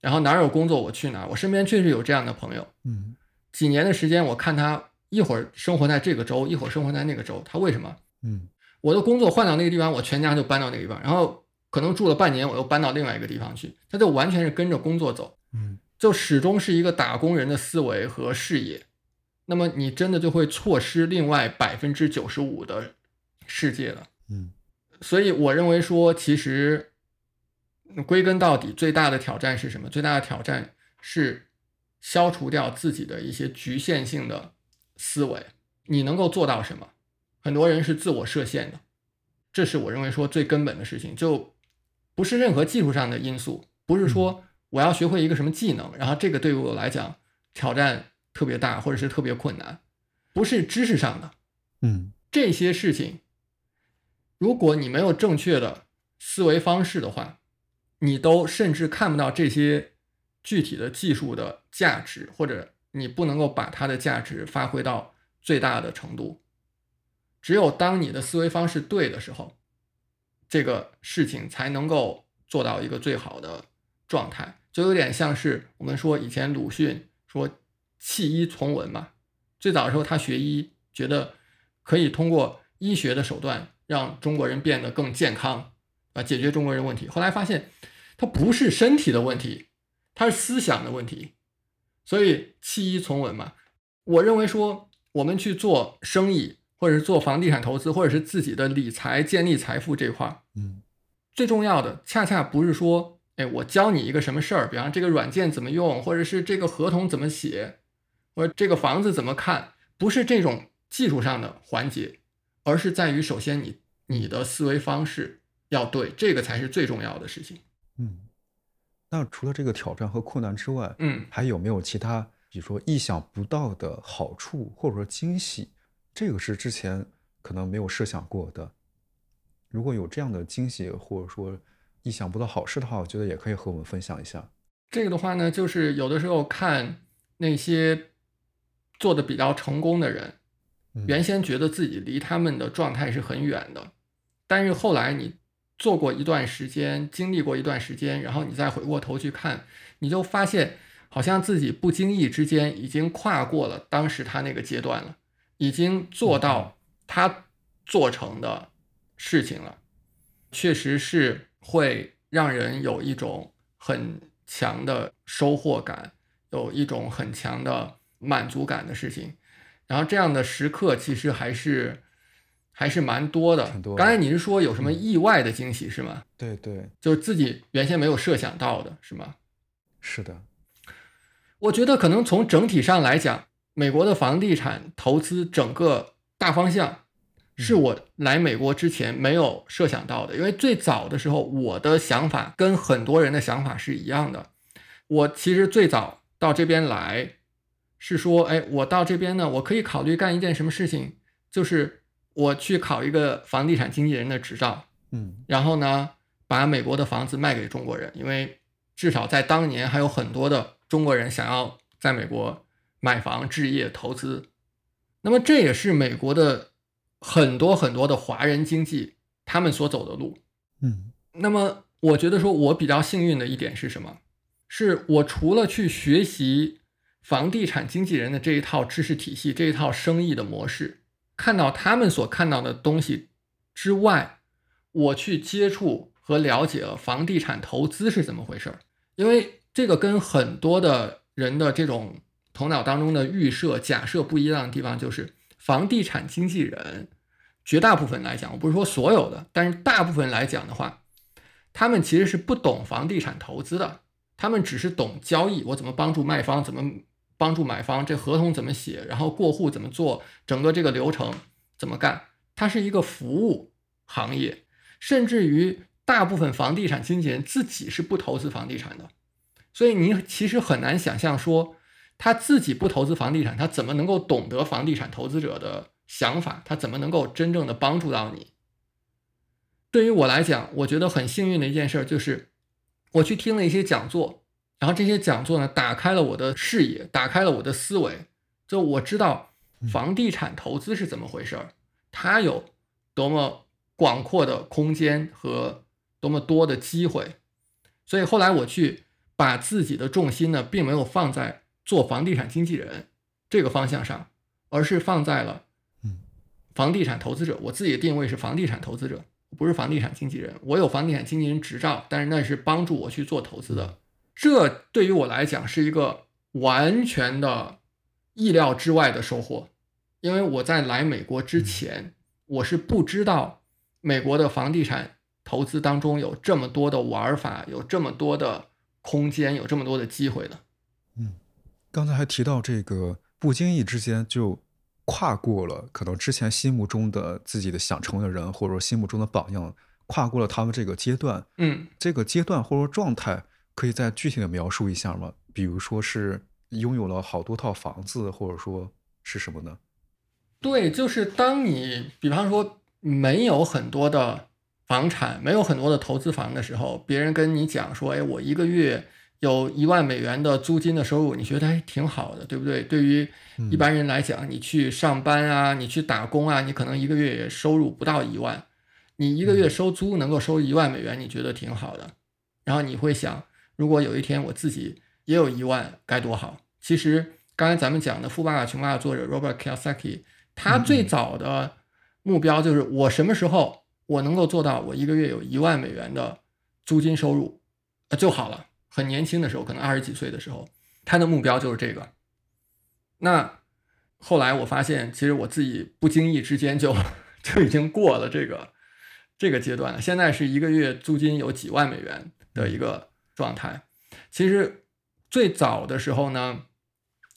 然后哪儿有工作我去哪儿。我身边确实有这样的朋友，嗯几年的时间，我看他一会儿生活在这个州，一会儿生活在那个州，他为什么？嗯我的工作换到那个地方，我全家就搬到那个地方，然后可能住了半年，我又搬到另外一个地方去，他就完全是跟着工作走，嗯就始终是一个打工人的思维和视野。那么你真的就会错失另外百分之九十五的世界了。嗯所以我认为说，其实嗯归根到底，最大的挑战是什么？最大的挑战是消除掉自己的一些局限性的思维。你能够做到什么？很多人是自我设限的，这是我认为说最根本的事情，就不是任何技术上的因素，不是说我要学会一个什么技能，然后这个对于我来讲挑战特别大，或者是特别困难，不是知识上的，嗯这些事情，如果你没有正确的思维方式的话，你都甚至看不到这些具体的技术的价值，或者你不能够把它的价值发挥到最大的程度。只有当你的思维方式对的时候，这个事情才能够做到一个最好的状态。就有点像是我们说以前鲁迅说弃医从文嘛，最早的时候他学医，觉得可以通过医学的手段让中国人变得更健康，啊，解决中国人问题。后来发现，它不是身体的问题，它是思想的问题。所以弃医从文嘛，我认为说我们去做生意，或者是做房地产投资，或者是自己的理财、建立财富这块儿，嗯最重要的恰恰不是说，哎，我教你一个什么事儿，比方这个软件怎么用，或者是这个合同怎么写，或者这个房子怎么看，不是这种技术上的环节，而是在于首先你你的思维方式要对，这个才是最重要的事情。嗯。那除了这个挑战和困难之外，嗯，还有没有其他，比如说意想不到的好处，或者说惊喜？这个是之前可能没有设想过的。如果有这样的惊喜，或者说意想不到好事的话，我觉得也可以和我们分享一下。这个的话呢，就是有的时候看那些做的比较成功的人，嗯原先觉得自己离他们的状态是很远的，但是后来你做过一段时间，经历过一段时间，然后你再回过头去看，你就发现好像自己不经意之间已经跨过了当时他那个阶段了。已经做到他做成的事情了，确实是会让人有一种很强的收获感，有一种很强的满足感的事情。然后这样的时刻其实还是还是蛮多的。多的刚才你是说有什么意外的惊喜是吗？对对，就是自己原先没有设想到的是吗？是的，我觉得可能从整体上来讲，美国的房地产投资整个大方向是我来美国之前没有设想到的。因为最早的时候，我的想法跟很多人的想法是一样的。我其实最早到这边来是说，哎，我到这边呢，我可以考虑干一件什么事情，就是我去考一个房地产经纪人的执照，嗯然后呢，把美国的房子卖给中国人，因为至少在当年还有很多的中国人想要在美国买房、置业、投资。那么这也是美国的很多很多的华人经济他们所走的路。嗯那么我觉得说，我比较幸运的一点是什么？是我除了去学习房地产经纪人的这一套知识体系、这一套生意的模式，看到他们所看到的东西之外，我去接触和了解了房地产投资是怎么回事儿。因为这个跟很多的人的这种头脑当中的预设、假设不一样的地方，就是房地产经纪人绝大部分来讲，我不是说所有的，但是大部分来讲的话，他们其实是不懂房地产投资的，他们只是懂交易，我怎么帮助卖方，怎么帮助买方，这合同怎么写，然后过户怎么做，整个这个流程怎么干，它是一个服务行业，甚至于大部分房地产经纪人自己是不投资房地产的，所以你其实很难想象说他自己不投资房地产，他怎么能够懂得房地产投资者的想法，他怎么能够真正的帮助到你？对于我来讲，我觉得很幸运的一件事就是，我去听了一些讲座，然后这些讲座呢，打开了我的视野，打开了我的思维，就我知道房地产投资是怎么回事儿，它有多么广阔的空间和多么多的机会，所以后来我去把自己的重心呢，并没有放在做房地产经纪人这个方向上，而是放在了嗯房地产投资者。我自己的定位是房地产投资者，不是房地产经纪人。我有房地产经纪人执照，但是那是帮助我去做投资的。这对于我来讲是一个完全的意料之外的收获，因为我在来美国之前，我是不知道美国的房地产投资当中有这么多的玩法，有这么多的空间，有这么多的机会的。嗯刚才还提到这个不经意之间就跨过了可能之前心目中的自己的想成为的人，或者说心目中的榜样，跨过了他们这个阶段。嗯，这个阶段或者说状态，可以再具体的描述一下吗？比如说是拥有了好多套房子，或者说是什么呢？对，就是当你比方说没有很多的房产，没有很多的投资房的时候，别人跟你讲说，哎，我一个月有一万美元的租金的收入，你觉得还挺好的，对不对？对于一般人来讲，你去上班啊，你去打工啊，你可能一个月也收入不到一万，你一个月收租能够收一万美元，你觉得挺好的。然后你会想，如果有一天我自己也有一万，该多好。其实刚才咱们讲的《富爸爸穷爸爸》作者 Robert Kiyosaki，他最早的目标就是我什么时候我能够做到我一个月有一万美元的租金收入，呃就好了。很年轻的时候，可能二十几岁的时候，他的目标就是这个。那后来我发现，其实我自己不经意之间就就已经过了这个这个阶段了。现在是一个月租金有几万美元的一个状态。其实最早的时候呢，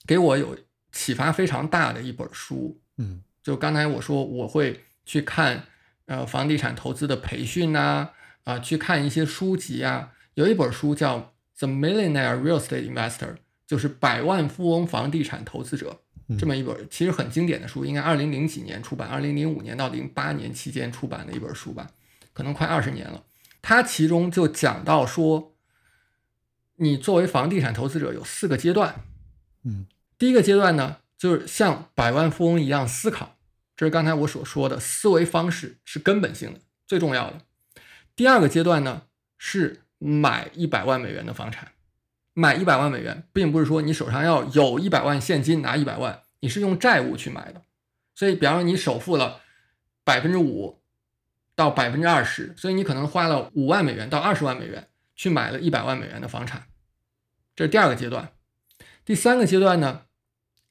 给我有启发非常大的一本书，嗯就刚才我说我会去看呃房地产投资的培训呐、啊，去看一些书籍啊。有一本书叫《The Millionaire Real Estate Investor》，就是百万富翁房地产投资者嗯这么一本其实很经典的书，应该二零零几年出版，二零零五年到零八年期间出版的一本书吧，可能快二十年了。它其中就讲到说，你作为房地产投资者有四个阶段，嗯第一个阶段呢，就是像百万富翁一样思考，这是刚才我所说的思维方式是根本性的、最重要的。第二个阶段呢，是买一百万美元的房产。买一百万美元，并不是说你手上要有一百万现金拿一百万，你是用债务去买的。所以比方说你首付了百分之五到百分之二十，所以你可能花了五万美元到二十万美元去买了一百万美元的房产，这是第二个阶段。第三个阶段呢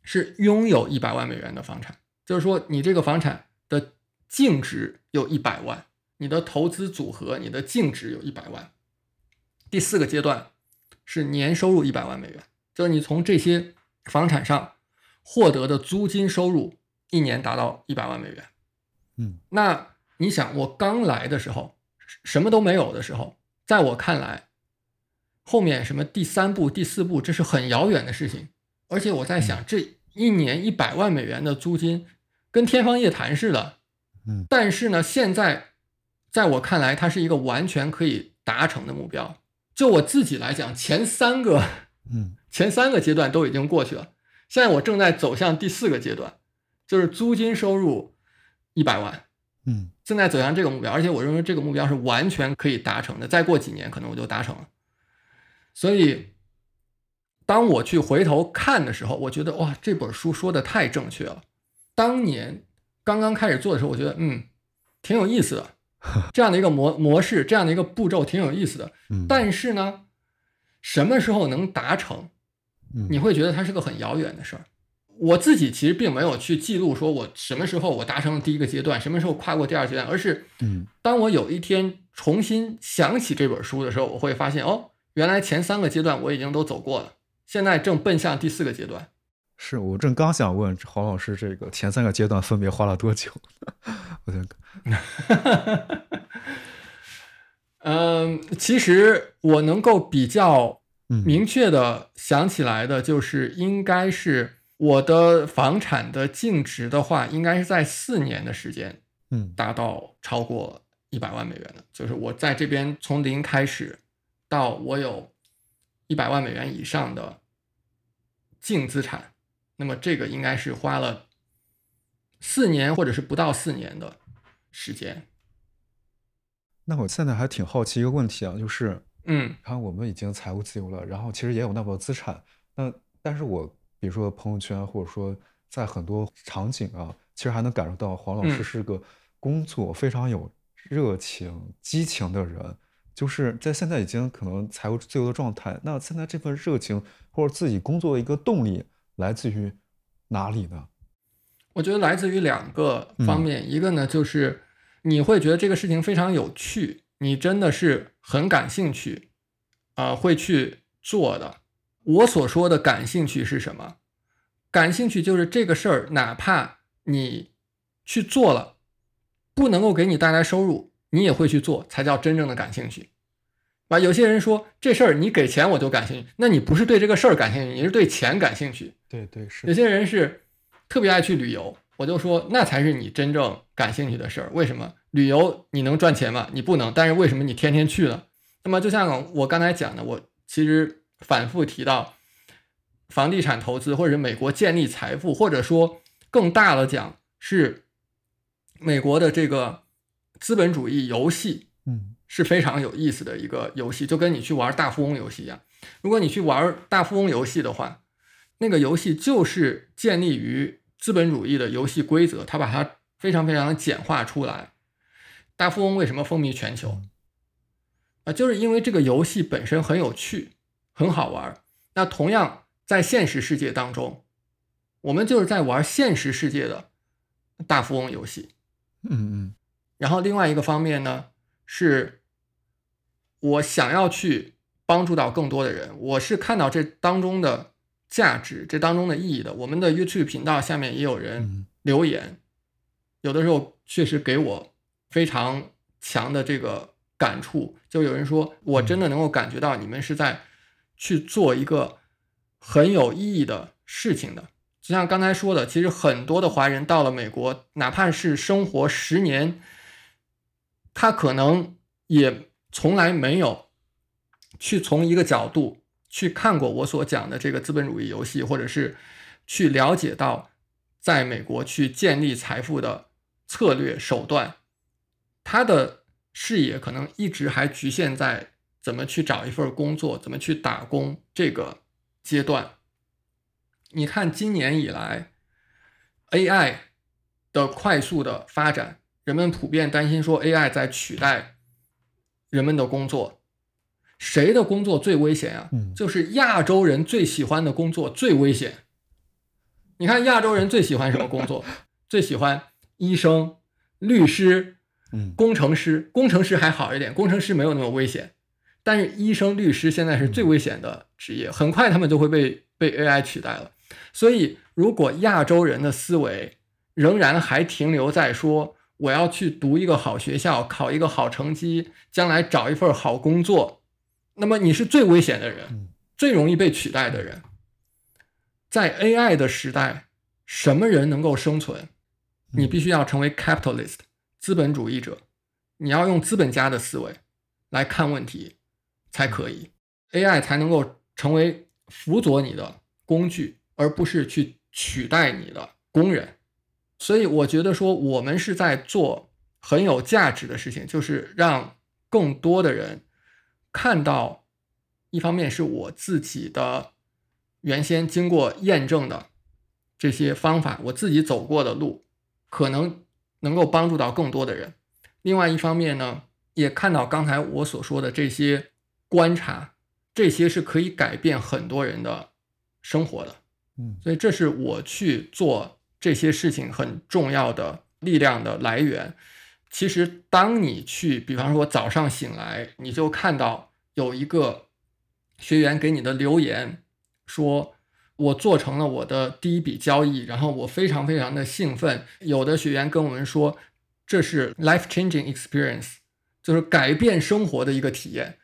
是拥有一百万美元的房产，就是说你这个房产的净值有一百万，你的投资组合你的净值有一百万。第四个阶段是年收入一百万美元，就是你从这些房产上获得的租金收入一年达到一百万美元。嗯，那你想，我刚来的时候什么都没有的时候，在我看来，后面什么第三步、第四步，这是很遥远的事情。而且我在想，这一年一百万美元的租金，跟天方夜谭似的。嗯，但是呢，现在在我看来，它是一个完全可以达成的目标。就我自己来讲，前三个，嗯，前三个阶段都已经过去了，现在我正在走向第四个阶段，就是租金收入一百万。嗯，正在走向这个目标，而且我认为这个目标是完全可以达成的。再过几年，可能我就达成了。所以，当我去回头看的时候，我觉得哇，这本书说的太正确了。当年刚刚开始做的时候，我觉得嗯，挺有意思的，这样的一个模模式，这样的一个步骤挺有意思的。嗯，但是呢，什么时候能达成，嗯你会觉得它是个很遥远的事儿。我自己其实并没有去记录说我什么时候我达成了第一个阶段，什么时候跨过第二阶段，而是嗯当我有一天重新想起这本书的时候，我会发现哦，原来前三个阶段我已经都走过了，现在正奔向第四个阶段。是我正刚想问黄老师，这个前三个阶段分别花了多久？我觉得，嗯，其实我能够比较嗯，明确的想起来的就是，应该是我的房产的净值的话，应该是在四年的时间嗯达到超过一百万美元的。就是我在这边从零开始，到我有一百万美元以上的净资产，那么这个应该是花了四年或者是不到四年的时间。那我现在还挺好奇一个问题啊，就是嗯看我们已经财务自由了，然后其实也有那么多资产，那但是我比如说朋友圈或者说在很多场景啊，其实还能感受到黄老师嗯是个工作非常有热情、激情的人，就是在现在已经可能财务自由的状态，那现在这份热情或者自己工作的一个动力来自于哪里呢？我觉得来自于两个方嗯面，一个呢就是你会觉得这个事情非常有趣，你真的是很感兴趣，啊、会去做的。我所说的感兴趣是什么？感兴趣就是这个事儿，哪怕你去做了，不能够给你带来收入，你也会去做，才叫真正的感兴趣。啊，有些人说这事儿你给钱我就感兴趣，那你不是对这个事儿感兴趣，你是对钱感兴趣。对对是有些人是特别爱去旅游，我就说那才是你真正感兴趣的事儿。为什么？旅游你能赚钱吗？你不能。但是为什么你天天去呢？那么就像我刚才讲的，我其实反复提到房地产投资，或者是美国建立财富，或者说更大的讲是美国的这个资本主义游戏，嗯是非常有意思的一个游戏，就跟你去玩大富翁游戏一样。如果你去玩大富翁游戏的话，那个游戏就是建立于资本主义的游戏规则，它把它非常非常的简化出来。大富翁为什么风靡全球？啊，就是因为这个游戏本身很有趣，很好玩。那同样在现实世界当中，我们就是在玩现实世界的大富翁游戏。嗯嗯然后另外一个方面呢，是我想要去帮助到更多的人，我是看到这当中的价值，这当中的意义的。我们的 YouTube 频道下面也有人嗯留言，有的时候确实给我非常强的这个感触。就有人说，我真的能够感觉到你们是在去做一个很有意义的事情的。就像刚才说的，其实很多的华人到了美国，哪怕是生活十年，他可能也从来没有去从一个角度去看过我所讲的这个资本主义游戏，或者是去了解到在美国去建立财富的策略手段，他的视野可能一直还局限在怎么去找一份工作，怎么去打工这个阶段。你看，今年以来，AI 的快速的发展，人们普遍担心说 AI 在取代人们的工作。谁的工作最危险啊？嗯就是亚洲人最喜欢的工作最危险。你看亚洲人最喜欢什么工作？最喜欢医生、律师、嗯工程师。工程师还好一点，工程师没有那么危险。但是医生、律师现在是最危险的职业，很快他们就会被被 AI 取代了。所以，如果亚洲人的思维仍然还停留在说我要去读一个好学校，考一个好成绩，将来找一份好工作，那么你是最危险的人嗯，最容易被取代的人。在 AI 的时代，什么人能够生存？你必须要成为 capitalist 资本主义者，你要用资本家的思维来看问题才可以，AI 才能够成为辅佐你的工具，而不是去取代你的工人。所以我觉得说，我们是在做很有价值的事情，就是让更多的人看到，一方面是我自己的原先经过验证的这些方法，我自己走过的路，可能能够帮助到更多的人。另外一方面呢，也看到刚才我所说的这些观察，这些是可以改变很多人的生活的。嗯所以这是我去做这些事情很重要的力量的来源。其实，当你去，比方说早上醒来，你就看到有一个学员给你的留言，说我做成了我的第一笔交易，然后我非常非常的兴奋。有的学员跟我们说，这是 life changing experience，就是改变生活的一个体验，就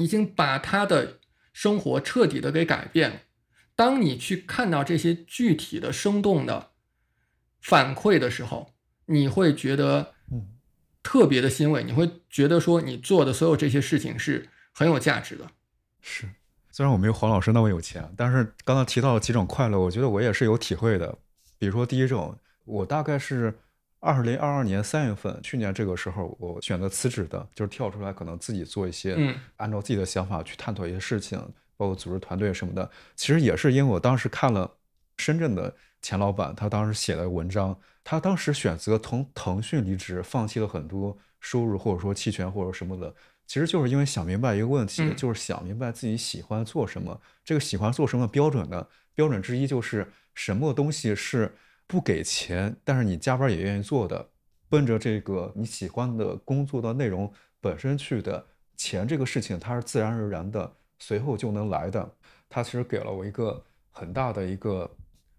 已经把他的生活彻底的给改变了。当你去看到这些具体的、生动的反馈的时候，你会觉得嗯特别的欣慰，你会觉得说你做的所有这些事情是很有价值的。是，虽然我没有黄老师那么有钱，但是刚才提到了几种快乐，我觉得我也是有体会的。比如说第一种，我大概是二零二二年三月份，去年这个时候，我选择辞职的，就是跳出来，可能自己做一些，嗯按照自己的想法去探讨一些事情，包括组织团队什么的。其实也是因为我当时看了深圳的钱老板他当时写的文章，他当时选择从腾讯离职，放弃了很多收入或者说期权或者什么的，其实就是因为想明白一个问题，嗯就是想明白自己喜欢做什么。这个喜欢做什么标准呢？标准之一就是什么东西是不给钱，但是你加班也愿意做的，奔着这个你喜欢的工作的内容本身去的，钱这个事情它是自然而然的，随后就能来的。它其实给了我一个很大的一个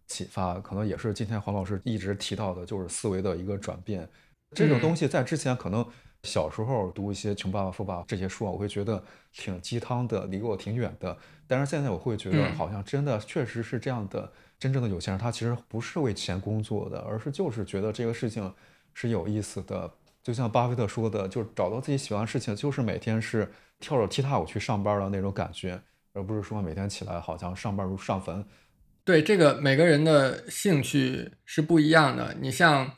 启发，可能也是今天黄老师一直提到的，就是思维的一个转变。这种东西在之前可能小时候读一些《穷爸爸富爸爸》这些书啊，我会觉得挺鸡汤的，离我挺远的。但是现在我会觉得，嗯好像真的确实是这样的。真正的有钱人，他其实不是为钱工作的，而是就是觉得这个事情是有意思的。就像巴菲特说的，就是找到自己喜欢的事情，就是每天是跳着踢踏舞去上班的那种感觉，而不是说每天起来好像上班如上坟。对这个每个人的兴趣是不一样的。你像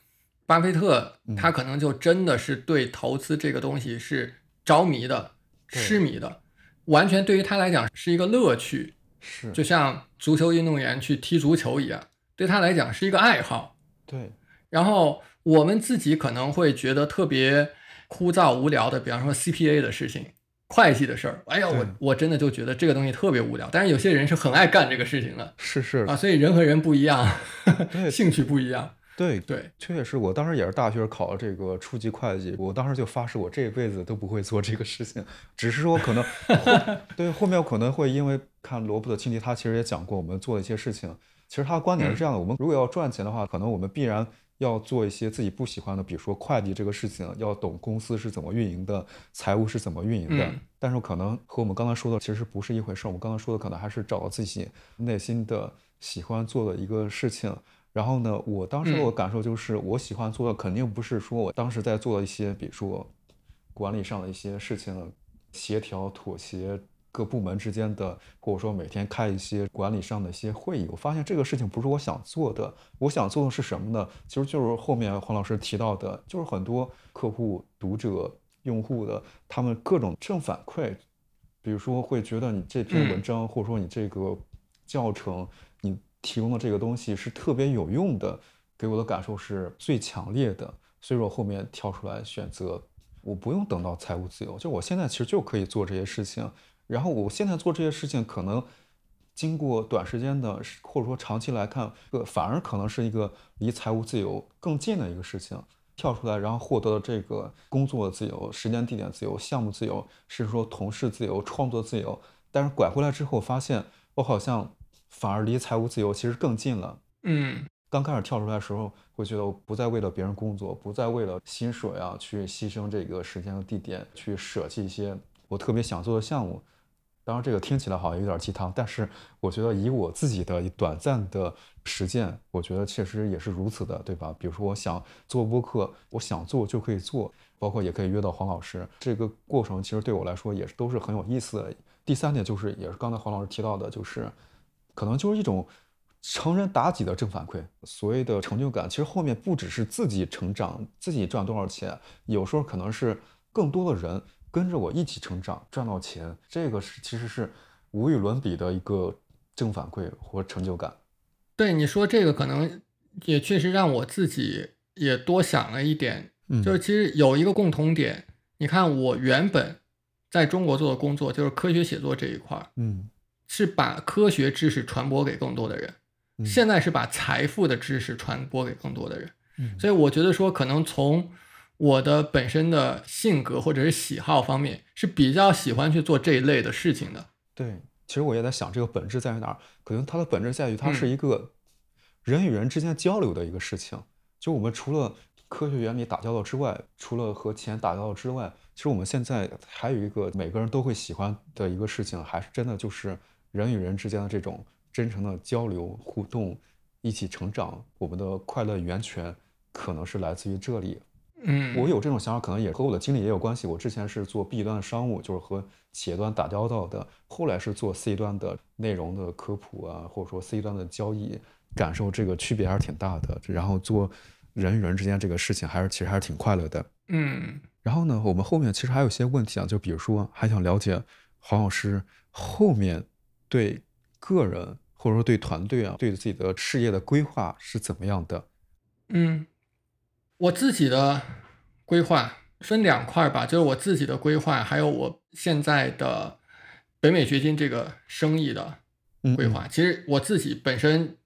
巴菲特，嗯。他可能就真的是对投资这个东西是着迷的、对。痴迷的，完全对于他来讲是一个乐趣，是，就像足球运动员去踢足球一样，对他来讲是一个爱好。对，然后我们自己可能会觉得特别枯燥无聊的，比方说 CPA 的事情、会计的事儿，哎呀，我我真的就觉得这个东西特别无聊。但是有些人是很爱干这个事情的是是，啊，所以人和人不一样，对。兴趣不一样。对对，确实是我当时也是大学考了这个初级会计，我当时就发誓我这辈子都不会做这个事情，只是说可能 对后面我可能会因为看罗伯特清崎，他其实也讲过我们做的一些事情，其实他的观点是这样的：我们如果要赚钱的话，可能我们必然要做一些自己不喜欢的，比如说会计这个事情，要懂公司是怎么运营的，财务是怎么运营的。嗯。但是可能和我们刚才说的其实不是一回事儿，我们刚才说的可能还是找到自己内心的喜欢做的一个事情。然后呢，我当时我感受就是，我喜欢做的肯定不是说我当时在做一些，比如说管理上的一些事情，协调、妥协各部门之间的，或者说每天开一些管理上的一些会议。我发现这个事情不是我想做的，我想做的是什么呢？其实就是后面黄老师提到的，就是很多客户、读者、用户的他们各种正反馈，比如说会觉得你这篇文嗯章，或者说你这个教程，你提供的这个东西是特别有用的，给我的感受是最强烈的，所以说后面跳出来选择，我不用等到财务自由，就我现在其实就可以做这些事情，然后我现在做这些事情，可能经过短时间的或者说长期来看，呃，反而可能是一个离财务自由更近的一个事情。跳出来，然后获得了这个工作自由、时间地点自由、项目自由，甚至说同事自由、创作自由。但是拐回来之后，发现我好像反而离财务自由其实更近了。嗯，刚开始跳出来的时候，会觉得我不再为了别人工作，不再为了薪水啊去牺牲这个时间和地点，去舍弃一些我特别想做的项目。当然，这个听起来好像有点鸡汤，但是我觉得以我自己的短暂的实践，我觉得确实也是如此的，对吧？比如说，我想做播客，我想做就可以做，包括也可以约到黄老师。这个过程其实对我来说也是都是很有意思的。第三点就是，也是刚才黄老师提到的，就是可能就是一种成人妲己的正反馈。所谓的成就感，其实后面不只是自己成长，自己赚多少钱，有时候可能是更多的人。跟着我一起成长，赚到钱，这个是其实是无与伦比的一个正反馈或成就感。对你说这个，可能也确实让我自己也多想了一点，嗯就是其实有一个共同点。你看，我原本在中国做的工作就是科学写作这一块儿，嗯，是把科学知识传播给更多的人。现在是把财富的知识传播给更多的人。所以我觉得说，可能从我的本身的性格或者是喜好方面是比较喜欢去做这一类的事情的。对，其实我也在想，这个本质在于哪儿？可能它的本质在于，它是一个人与人之间交流的一个事情。就我们除了科学原理打交道之外，除了和钱打交道之外，其实我们现在还有一个每个人都会喜欢的一个事情，还是真的就是人与人之间的这种真诚的交流互动，一起成长。我们的快乐源泉可能是来自于这里。嗯，我有这种想法，可能也和我的经历也有关系。我之前是做 B 端的商务，就是和企业端打交道的；后来是做 C 端的内容的科普啊，或者说 C 端的交易，感受这个区别还是挺大的。然后做人与人之间这个事情，还是其实还是挺快乐的。嗯，然后呢，我们后面其实还有一些问题啊，就比如说还想了解黄老师后面对个人或者说对团队啊，对自己的事业的规划是怎么样的？嗯。我自己的规划分两块吧，就是我自己的规划，还有我现在的北美掘金这个生意的规划。其实我自己本身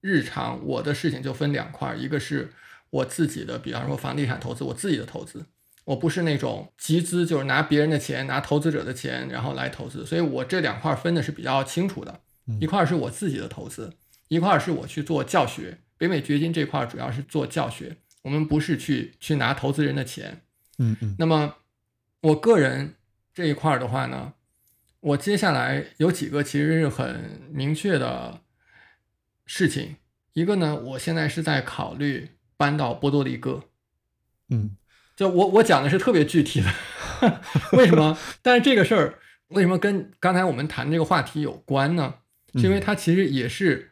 日常我的事情就分两块，一个是我自己的，比方说房地产投资，我自己的投资，我不是那种集资，就是拿别人的钱，拿投资者的钱然后来投资，所以我这两块分的是比较清楚的。一块是我自己的投资，一块是我去做教学。北美掘金这块主要是做教学。我们不是去去拿投资人的钱，嗯嗯。那么我个人这一块的话呢，我接下来有几个其实是很明确的事情。一个呢，我现在是在考虑搬到波多黎各，嗯，就我我讲的是特别具体的，为什么？但是这个事儿为什么跟刚才我们谈这个话题有关呢？是因为它其实也是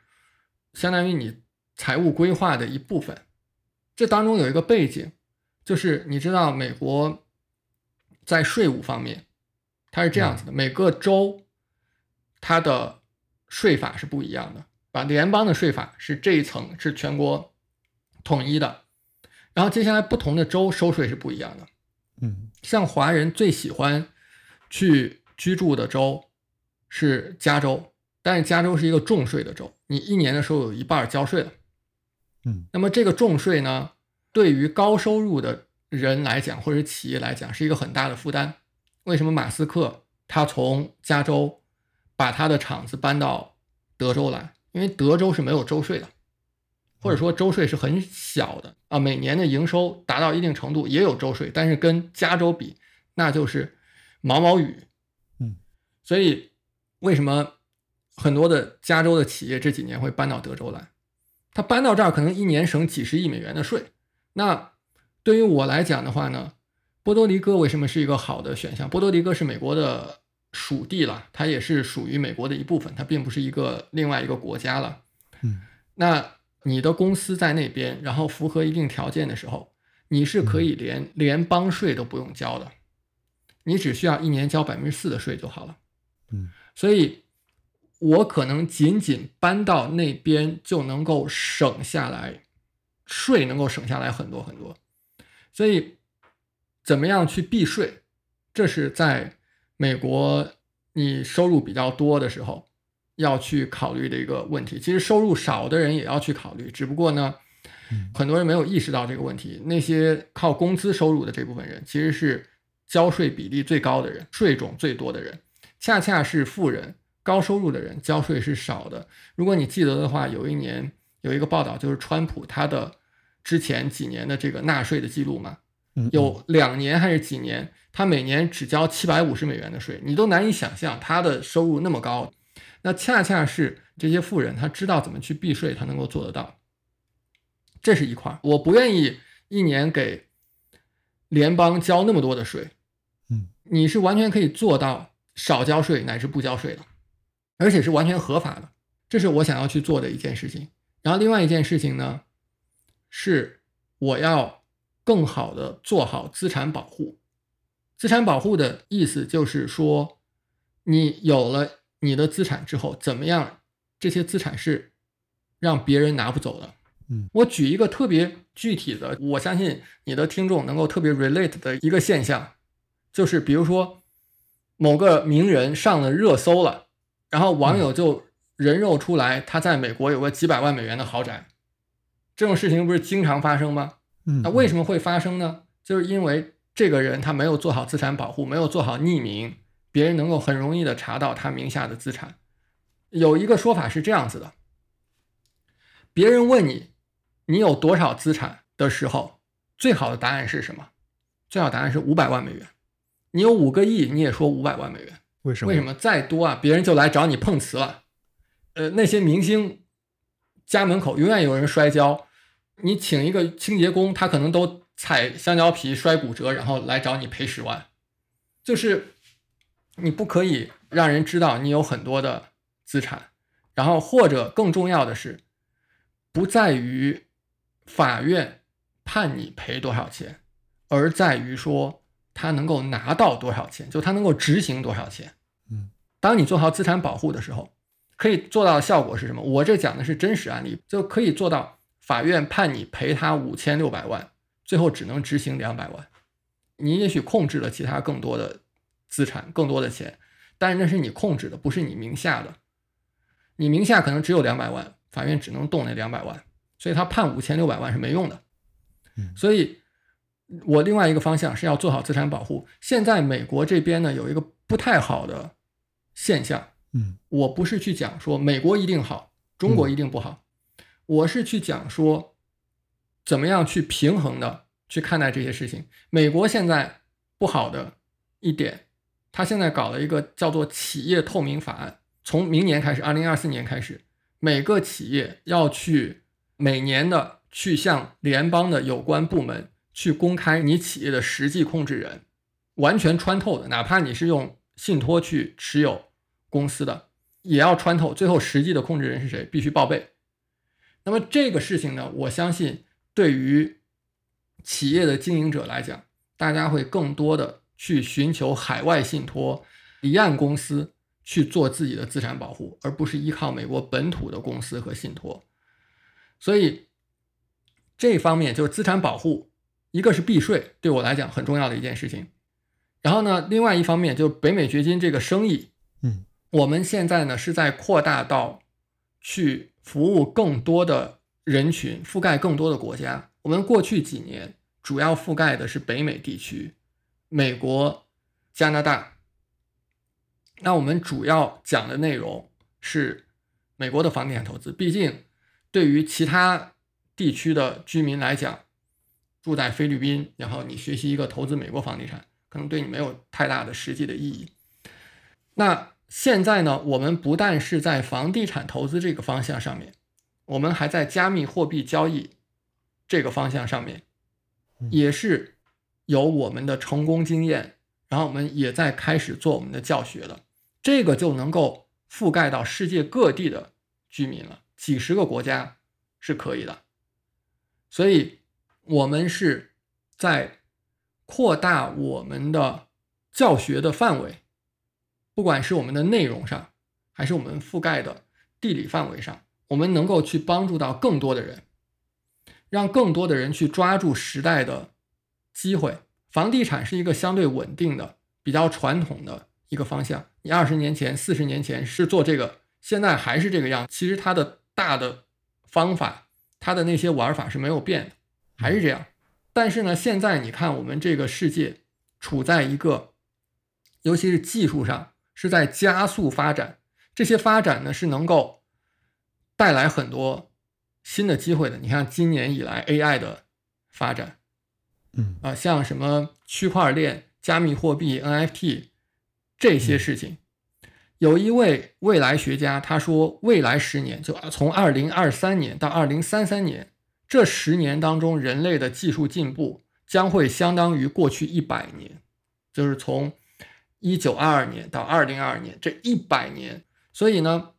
相当于你财务规划的一部分。这当中有一个背景，就是你知道美国在税务方面，它是这样子的：每个州它的税法是不一样的，啊，联邦的税法是这一层是全国统一的，然后接下来不同的州收税是不一样的。嗯，像华人最喜欢去居住的州是加州，但是加州是一个重税的州，你一年的时候有一半交税了。嗯，那么这个重税呢，对于高收入的人来讲，或者企业来讲，是一个很大的负担。为什么马斯克他从加州把他的厂子搬到德州来？因为德州是没有州税的，或者说州税是很小的啊。每年的营收达到一定程度也有州税，但是跟加州比，那就是毛毛雨。嗯，所以为什么很多的加州的企业这几年会搬到德州来？他搬到这儿可能一年省几十亿美元的税，那对于我来讲的话呢，波多黎各为什么是一个好的选项？波多黎各是美国的属地了，它也是属于美国的一部分，它并不是一个另外一个国家了。嗯，那你的公司在那边，然后符合一定条件的时候，你是可以连联邦税都不用交的，你只需要一年交百分之四的税就好了。嗯，所以。我可能仅仅搬到那边就能够省下来税能够省下来很多很多。所以，怎么样去避税，这是在美国你收入比较多的时候要去考虑的一个问题。其实收入少的人也要去考虑，只不过呢，很多人没有意识到这个问题。那些靠工资收入的这部分人，其实是交税比例最高的人，税种最多的人，恰恰是富人、高收入的人交税是少的。如果你记得的话，有一年有一个报道，就是川普他的。之前几年的这个纳税的记录嘛，有两年还是几年，他每年只交七百五十美元的税，你都难以想象他的收入那么高。那恰恰是这些富人，他知道怎么去避税，他能够做得到。这是一块，我不愿意一年给联邦交那么多的税。嗯，你是完全可以做到少交税乃至不交税的，而且是完全合法的。这是我想要去做的一件事情。然后另外一件事情呢？是我要更好的做好资产保护。资产保护的意思就是说，你有了你的资产之后，怎么样？这些资产是让别人拿不走的。嗯，我举一个特别具体的，我相信你的听众能够特别 relate 的一个现象，就是比如说某个名人上了热搜了，然后网友就人肉出来他在美国有个几百万美元的豪宅。这种事情不是经常发生吗？嗯，那为什么会发生呢？就是因为这个人他没有做好资产保护，没有做好匿名，别人能够很容易的查到他名下的资产。有一个说法是这样子的：别人问你你有多少资产的时候，最好的答案是什么？最好答案是五百万美元。你有五个亿，你也说五百万美元。为什么？为什么再多啊？别人就来找你碰瓷了。呃，那些明星。家门口永远有人摔跤，你请一个清洁工，他可能都踩香蕉皮摔骨折，然后来找你赔十万。就是你不可以让人知道你有很多的资产，然后或者更重要的是，不在于法院判你赔多少钱，而在于说他能够拿到多少钱，就他能够执行多少钱。嗯，当你做好资产保护的时候。可以做到的效果是什么？我这讲的是真实案例，就可以做到法院判你赔他五千六百万，最后只能执行两百万。你也许控制了其他更多的资产、更多的钱，但是那是你控制的，不是你名下的。你名下可能只有两百万，法院只能动那两百万，所以他判五千六百万是没用的。所以，我另外一个方向是要做好资产保护。现在美国这边呢，有一个不太好的现象。嗯，我不是去讲说美国一定好，中国一定不好，我是去讲说怎么样去平衡的去看待这些事情。美国现在不好的一点，他现在搞了一个叫做企业透明法案，从明年开始，二零二四年开始，每个企业要去每年的去向联邦的有关部门去公开你企业的实际控制人，完全穿透的，哪怕你是用信托去持有。公司的也要穿透，最后实际的控制人是谁，必须报备。那么这个事情呢，我相信对于企业的经营者来讲，大家会更多的去寻求海外信托、离岸公司去做自己的资产保护，而不是依靠美国本土的公司和信托。所以这方面就是资产保护，一个是避税，对我来讲很重要的一件事情。然后呢，另外一方面就是北美掘金这个生意，嗯。我们现在呢是在扩大到去服务更多的人群，覆盖更多的国家。我们过去几年主要覆盖的是北美地区，美国、加拿大。那我们主要讲的内容是美国的房地产投资。毕竟，对于其他地区的居民来讲，住在菲律宾，然后你学习一个投资美国房地产，可能对你没有太大的实际的意义。那。现在呢，我们不但是在房地产投资这个方向上面，我们还在加密货币交易这个方向上面，也是有我们的成功经验，然后我们也在开始做我们的教学了。这个就能够覆盖到世界各地的居民了，几十个国家是可以的。所以，我们是在扩大我们的教学的范围。不管是我们的内容上，还是我们覆盖的地理范围上，我们能够去帮助到更多的人。让更多的人去抓住时代的机会。房地产是一个相对稳定的、比较传统的一个方向。你二十年前、四十年前是做这个，现在还是这个样。其实它的大的方法，它的那些玩法是没有变的，还是这样。但是呢，现在你看我们这个世界处在一个，尤其是技术上是在加速发展，这些发展呢是能够带来很多新的机会的。你看今年以来 AI 的发展。嗯啊，像什么区块链、加密货币、NFT 这些事情，有一位未来学家他说，未来十年就从二零二三年到二零三三年这十年当中，人类的技术进步将会相当于过去一百年，就是从一九二二年到二零二二年这一百年。所以呢，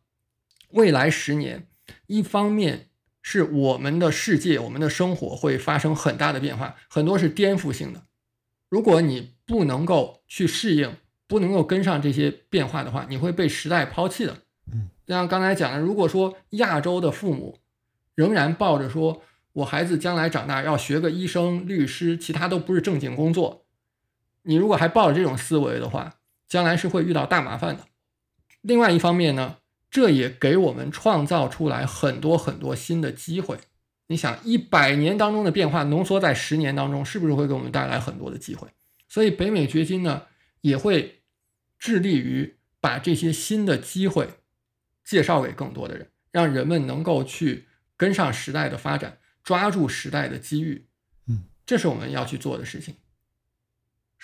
未来十年，一方面。是我们的世界，我们的生活会发生很大的变化，很多是颠覆性的。如果你不能够去适应，不能够跟上这些变化的话，你会被时代抛弃的。嗯，像刚才讲的，如果说亚洲的父母仍然抱着说我孩子将来长大要学个医生、律师，其他都不是正经工作，你如果还抱着这种思维的话，将来是会遇到大麻烦的。另外一方面呢？这也给我们创造出来很多很多新的机会。你想，一百年当中的变化浓缩在十年当中，是不是会给我们带来很多的机会？所以，北美掘金呢也会致力于把这些新的机会介绍给更多的人，让人们能够去跟上时代的发展，抓住时代的机遇。嗯，这是我们要去做的事情。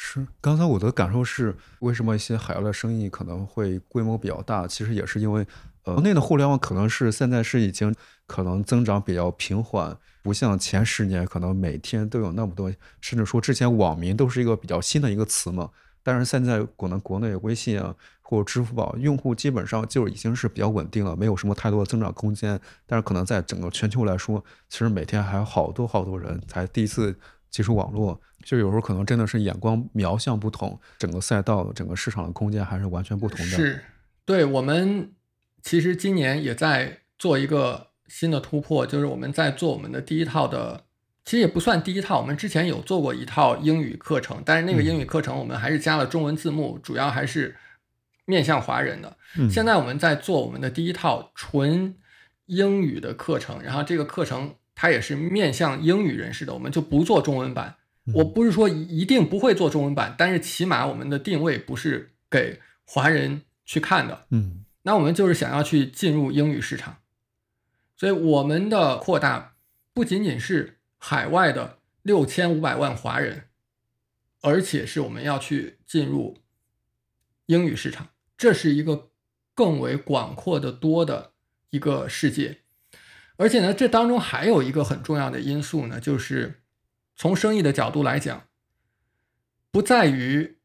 是，刚才我的感受是，为什么一些海外的生意可能会规模比较大？其实也是因为，呃，国内的互联网可能是现在是已经可能增长比较平缓，不像前十年可能每天都有那么多，甚至说之前网民都是一个比较新的一个词嘛。但是现在可能国内微信啊或者支付宝用户基本上就已经是比较稳定了，没有什么太多的增长空间。但是可能在整个全球来说，其实每天还有好多好多人才第一次。接触网络，就有时候可能真的是眼光瞄向不同，整个赛道、整个市场的空间还是完全不同的。是，对我们其实今年也在做一个新的突破，就是我们在做我们的第一套的，其实也不算第一套，我们之前有做过一套英语课程，但是那个英语课程我们还是加了中文字幕，主要还是面向华人的。现在我们在做我们的第一套纯英语的课程，然后这个课程。它也是面向英语人士的，我们就不做中文版。我不是说一定不会做中文版，但是起码我们的定位不是给华人去看的。嗯，那我们就是想要去进入英语市场，所以我们的扩大不仅仅是海外的六千五百万华人，而且是我们要去进入英语市场，这是一个更为广阔的多的一个世界。而且呢，这当中还有一个很重要的因素呢，就是从生意的角度来讲，不在于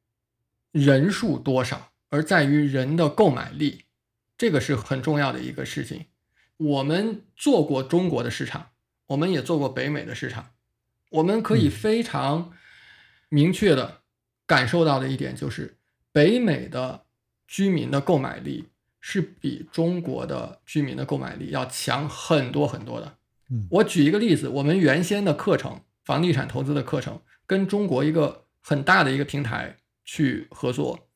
人数多少，而在于人的购买力，这个是很重要的一个事情。我们做过中国的市场，我们也做过北美的市场，我们可以非常明确的感受到的一点就是，北美的居民的购买力。是比中国的居民的购买力要强很多很多的。嗯，我举一个例子，我们原先的课程，房地产投资的课程，跟中国一个很大的一个平台去合作，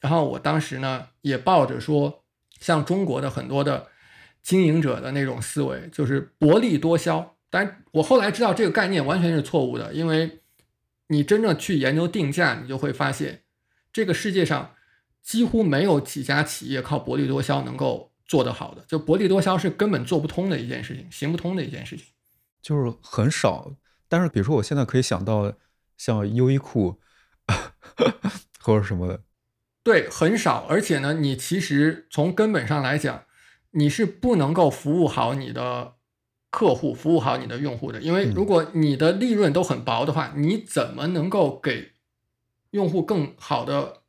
然后我当时呢也抱着说，像中国的很多的经营者的那种思维，就是薄利多销。但我后来知道这个概念完全是错误的，因为你真正去研究定价，你就会发现这个世界上。几乎没有几家企业靠薄利多销能够做得好的，就薄利多销是根本做不通的一件事情，行不通的一件事情，就是很少。但是比如说，我现在可以想到像优衣库 或者什么的，对，很少。而且呢，你其实从根本上来讲，你是不能够服务好你的客户，服务好你的用户的，因为如果你的利润都很薄的话，你怎么能够给用户更好的？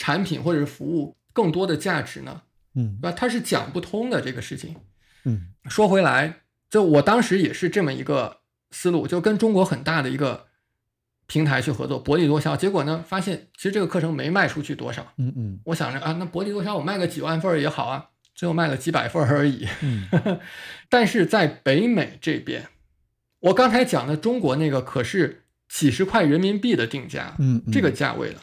产品或者是服务更多的价值呢？嗯，对吧？它是讲不通的这个事情。嗯，说回来，就我当时也是这么一个思路，就跟中国很大的一个平台去合作，薄利多销。结果呢，发现其实这个课程没卖出去多少。嗯嗯，我想着啊，那薄利多销，我卖个几万份也好啊，最后卖了几百份而已。嗯，但是在北美这边，我刚才讲的中国那个可是几十块人民币的定价，嗯，嗯这个价位的，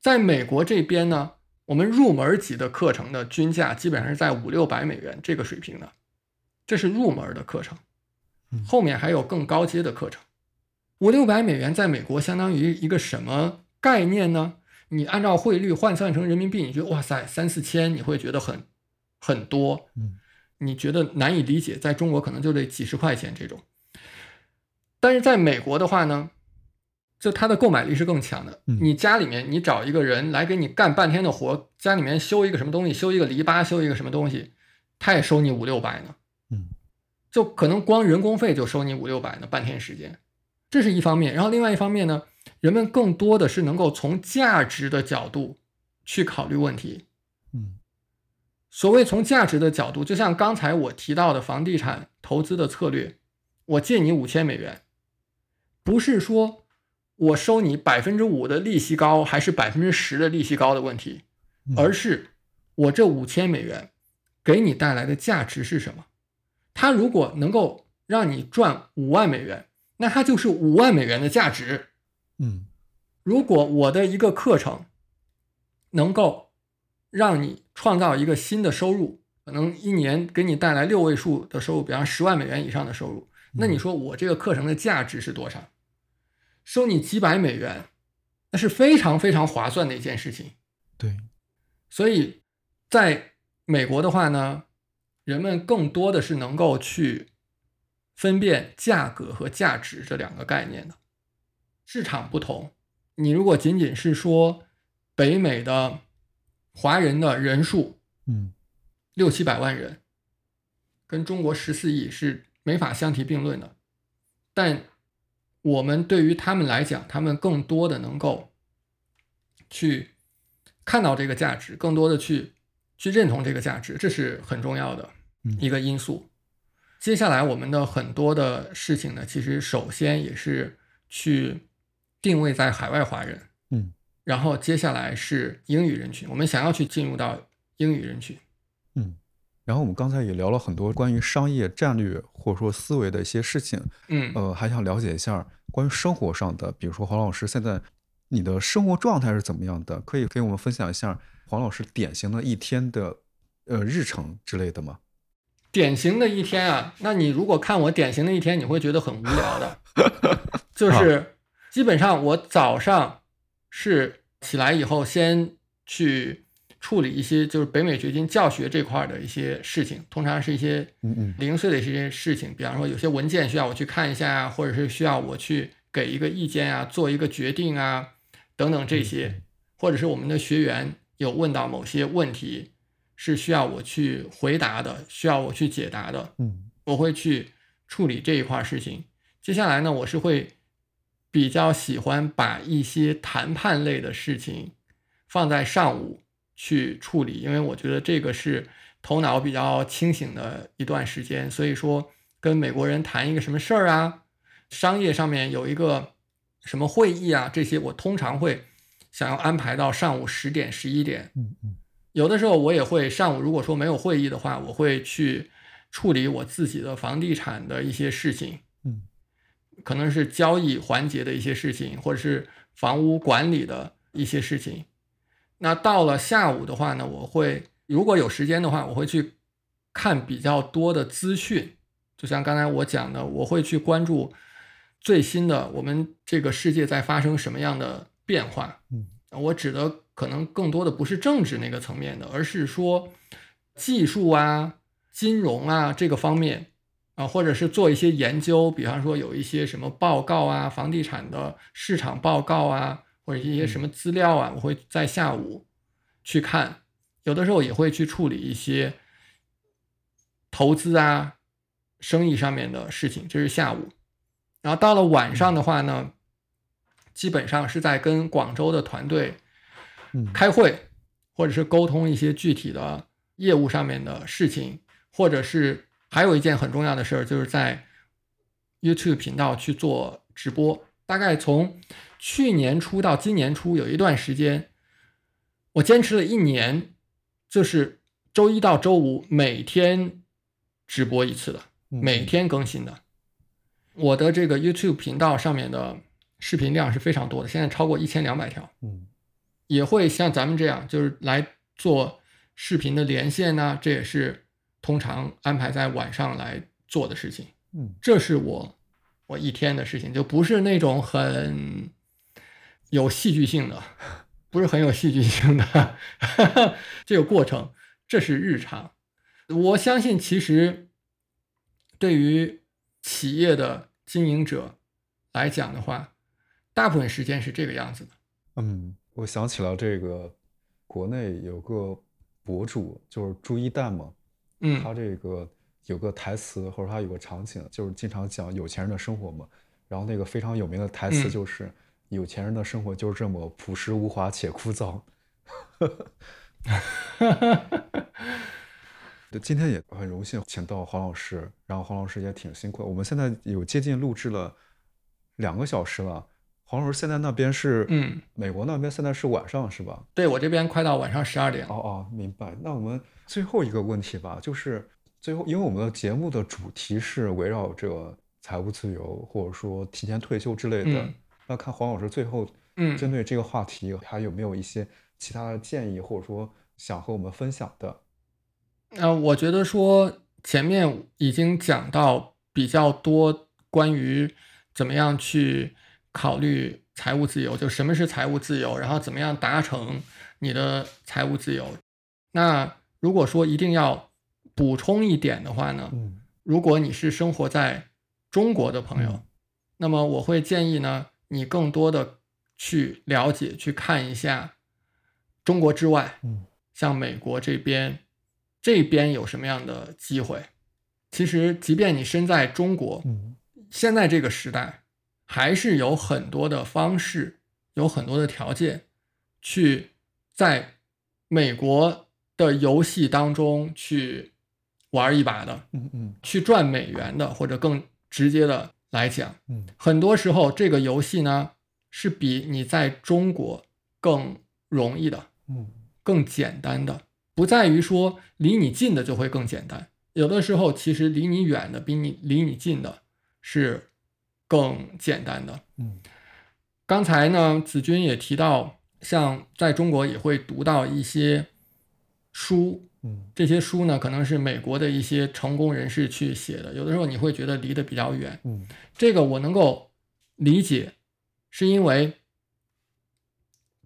在美国这边呢，我们入门级的课程的均价基本上是在五六百美元这个水平的，这是入门的课程嗯，后面还有更高阶的课程。五六百美元在美国相当于一个什么概念呢？你按照汇率换算成人民币，你觉得哇塞三四千，你会觉得很很多，嗯，你觉得难以理解，在中国可能就得几十块钱这种。但是在美国的话呢，就它的购买力是更强的。嗯你家里面你找一个人来给你干半天的活，家里面修一个什么东西，修一个篱笆，修一个什么东西，他也收你五六百呢。嗯，就可能光人工费就收你五六百呢，半天时间，这是一方面。然后另外一方面呢，人们更多的是能够从价值的角度去考虑问题。嗯所谓从价值的角度，就像刚才我提到的房地产投资的策略，我借你五千美元，不是说我收你百分之五的利息高还是百分之十的利息高的问题，嗯而是我这五千美元给你带来的价值是什么？它如果能够让你赚五万美元，那它就是五万美元的价值。嗯如果我的一个课程能够让你创造一个新的收入，可能一年给你带来六位数的收入，比方十万美元以上的收入，那你说我这个课程的价值是多少？收你几百美元，那是非常非常划算的一件事情。对，所以，在美国的话呢，人们更多的是能够去分辨价格和价值这两个概念的。市场不同，你如果仅仅是说北美的华人的人数嗯六七百万人，跟中国十四亿是没法相提并论的。但我们对于他们来讲，他们更多的能够去看到这个价值，更多的去去认同这个价值，这是很重要的嗯一个因素。接下来我们的很多的事情呢，其实首先也是去定位在海外华人，嗯然后接下来是英语人群，我们想要去进入到英语人群。嗯。然后我们刚才也聊了很多关于商业战略或者说思维的一些事情，嗯，呃，还想了解一下关于生活上的，比如说黄老师现在你的生活状态是怎么样的？可以给我们分享一下黄老师典型的一天的呃日程之类的吗？典型的一天啊，那你如果看我典型的一天，你会觉得很无聊的，就是基本上我早上是起来以后先去处理一些就是北美掘金教学这块儿的一些事情，通常是一些零碎的一些事情，比方说有些文件需要我去看一下啊，或者是需要我去给一个意见啊，做一个决定啊，等等这些，或者是我们的学员有问到某些问题是需要我去回答的，需要我去解答的，嗯。我会去处理这一块事情。接下来呢，我是会比较喜欢把一些谈判类的事情放在上午去处理，因为我觉得这个是头脑比较清醒的一段时间。所以说，跟美国人谈一个什么事儿啊，商业上面有一个什么会议啊，这些我通常会想要安排到上午十点、十一点。嗯嗯有的时候我也会上午，如果说没有会议的话，我会去处理我自己的房地产的一些事情，嗯可能是交易环节的一些事情，或者是房屋管理的一些事情。那到了下午的话呢，我会如果有时间的话，我会去看比较多的资讯，就像刚才我讲的，我会去关注最新的我们这个世界在发生什么样的变化。嗯。我指的可能更多的不是政治那个层面的，而是说技术啊、金融啊这个方面。啊，或者是做一些研究，比方说有一些什么报告啊、房地产的市场报告啊，或者一些什么资料啊，我会在下午去看。有的时候也会去处理一些投资啊、生意上面的事情，这是下午。然后到了晚上的话呢，基本上是在跟广州的团队嗯开会，或者是沟通一些具体的业务上面的事情，或者是还有一件很重要的事儿，就是在 YouTube 频道去做直播。大概从去年初到今年初有一段时间，我坚持了一年，就是周一到周五每天直播一次的，嗯每天更新的。我的这个 YouTube 频道上面的视频量是非常多的，现在超过一千两百条，嗯也会像咱们这样，就是来做视频的连线呢、这也是通常安排在晚上来做的事情。嗯这是我我一天的事情，就不是那种很有戏剧性的，不是很有戏剧性的 这个过程，这是日常。我相信，其实对于企业的经营者来讲的话，大部分时间是这个样子的。嗯，我想起了这个国内有个博主，就是朱一蛋嘛，嗯他这个有个台词或者他有个场景，就是经常讲有钱人的生活嘛。然后那个非常有名的台词嗯就是：“有钱人的生活就是这么朴实无华且枯燥。”对，今天也很荣幸请到黄老师，然后黄老师也挺辛苦的。我们现在有接近录制了两个小时了。黄老师现在那边是，嗯，美国那边现在是晚上是吧？对我这边快到晚上十二点。哦哦，明白。那我们最后一个问题吧，就是最后，因为我们的节目的主题是围绕着财务自由或者说提前退休之类的。嗯那看黄老师最后嗯针对这个话题，还有没有一些其他的建议，或者说想和我们分享的？呃，我觉得说前面已经讲到比较多关于怎么样去考虑财务自由，就什么是财务自由，然后怎么样达成你的财务自由。那如果说一定要补充一点的话呢，嗯如果你是生活在中国的朋友，嗯那么我会建议呢，你更多的去了解、去看一下中国之外，嗯。像美国这边，这边有什么样的机会？其实，即便你身在中国，嗯。现在这个时代，还是有很多的方式，有很多的条件，去在美国的游戏当中去玩一把的，嗯嗯。去赚美元的，或者更直接的来讲，嗯。很多时候这个游戏呢是比你在中国更容易的，嗯。更简单的，不在于说离你近的就会更简单，有的时候其实离你远的比你离你近的是更简单的。嗯。刚才呢，子君也提到，像在中国也会读到一些书，嗯。这些书呢可能是美国的一些成功人士去写的，有的时候你会觉得离得比较远，嗯。这个我能够理解，是因为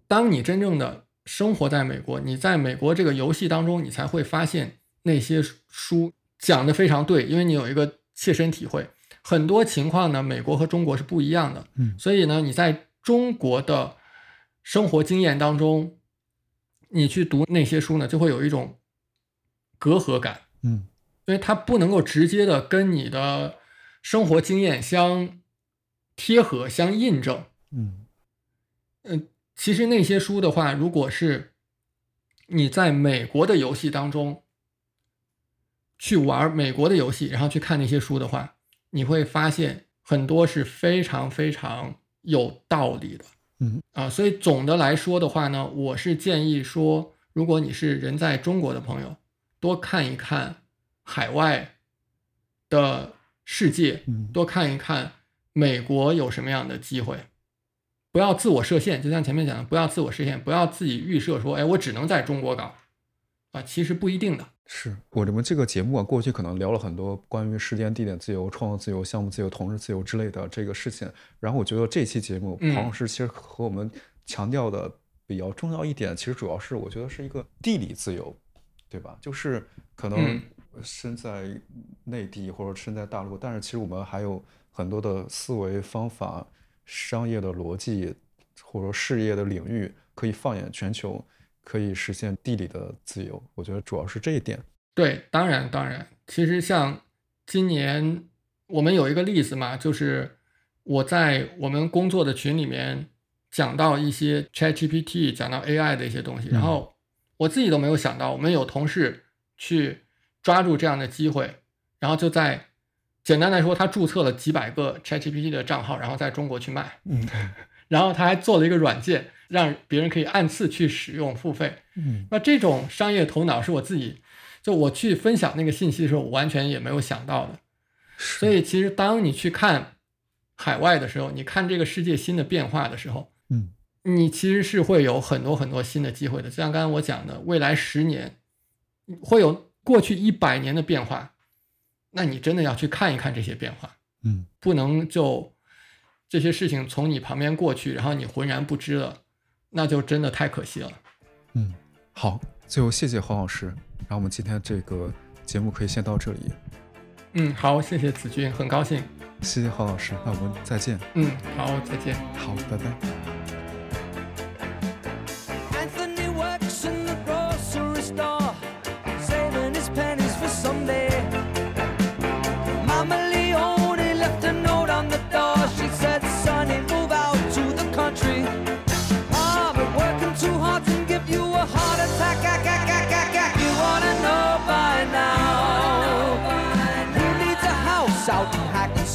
当你真正的生活在美国，你在美国这个游戏当中，你才会发现那些书讲的非常对，因为你有一个切身体会。很多情况呢，美国和中国是不一样的，嗯。所以呢，你在中国的生活经验当中，你去读那些书呢，就会有一种隔阂感。嗯因为它不能够直接的跟你的生活经验相贴合、相印证。嗯嗯，其实那些书的话，如果是你在美国的游戏当中去玩美国的游戏，然后去看那些书的话，你会发现很多是非常非常有道理的。嗯啊，所以总的来说的话呢，我是建议说，如果你是人在中国的朋友，多看一看海外的世界，嗯多看一看美国有什么样的机会，不要自我设限。就像前面讲的，不要自我设限，不要自己预设说，哎，我只能在中国搞啊，其实不一定的。是我们这个节目啊，过去可能聊了很多关于时间、地点自由、创作自由、项目自由、同事自由之类的这个事情。然后我觉得这期节目，嗯黄老师其实和我们强调的比较重要一点，其实主要是我觉得是一个地理自由，对吧？就是可能嗯身在内地或者身在大陆，但是其实我们还有很多的思维方法、商业的逻辑或者说事业的领域可以放眼全球。可以实现地理的自由，我觉得主要是这一点。对，当然当然，其实像今年我们有一个例子嘛，就是我在我们工作的群里面讲到一些 ChatGPT，讲到 AI 的一些东西，然后我自己都没有想到，我们有同事去抓住这样的机会，然后就在简单来说，他注册了几百个 ChatGPT 的账号，然后在中国去卖，嗯 然后他还做了一个软件，让别人可以按次去使用付费。嗯那这种商业头脑是我自己，就我去分享那个信息的时候，我完全也没有想到的。所以其实当你去看海外的时候，你看这个世界新的变化的时候，嗯你其实是会有很多很多新的机会的。就像刚才我讲的，未来十年会有过去一百年的变化，那你真的要去看一看这些变化，嗯不能就这些事情从你旁边过去，然后你浑然不知了，那就真的太可惜了。嗯，好，最后谢谢黄老师，然后我们今天这个节目可以先到这里，嗯，好，谢谢子君，很高兴。谢谢黄老师，那我们再见，嗯，好，再见。好，拜拜。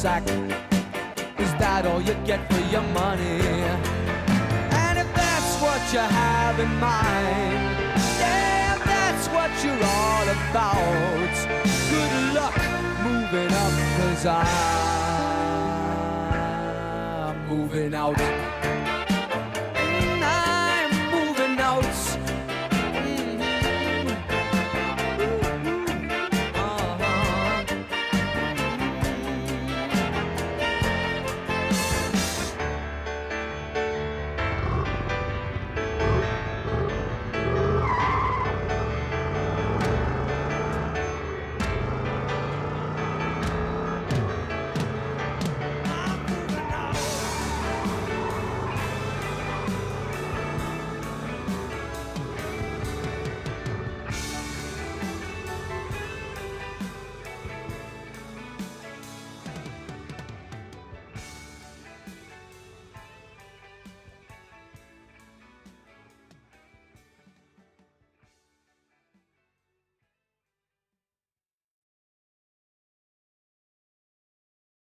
Hackensack? Is that all you get for your money? And if that's what you have in mind, yeah, if that's what you're all about. Good luck moving up, cause I'm moving out.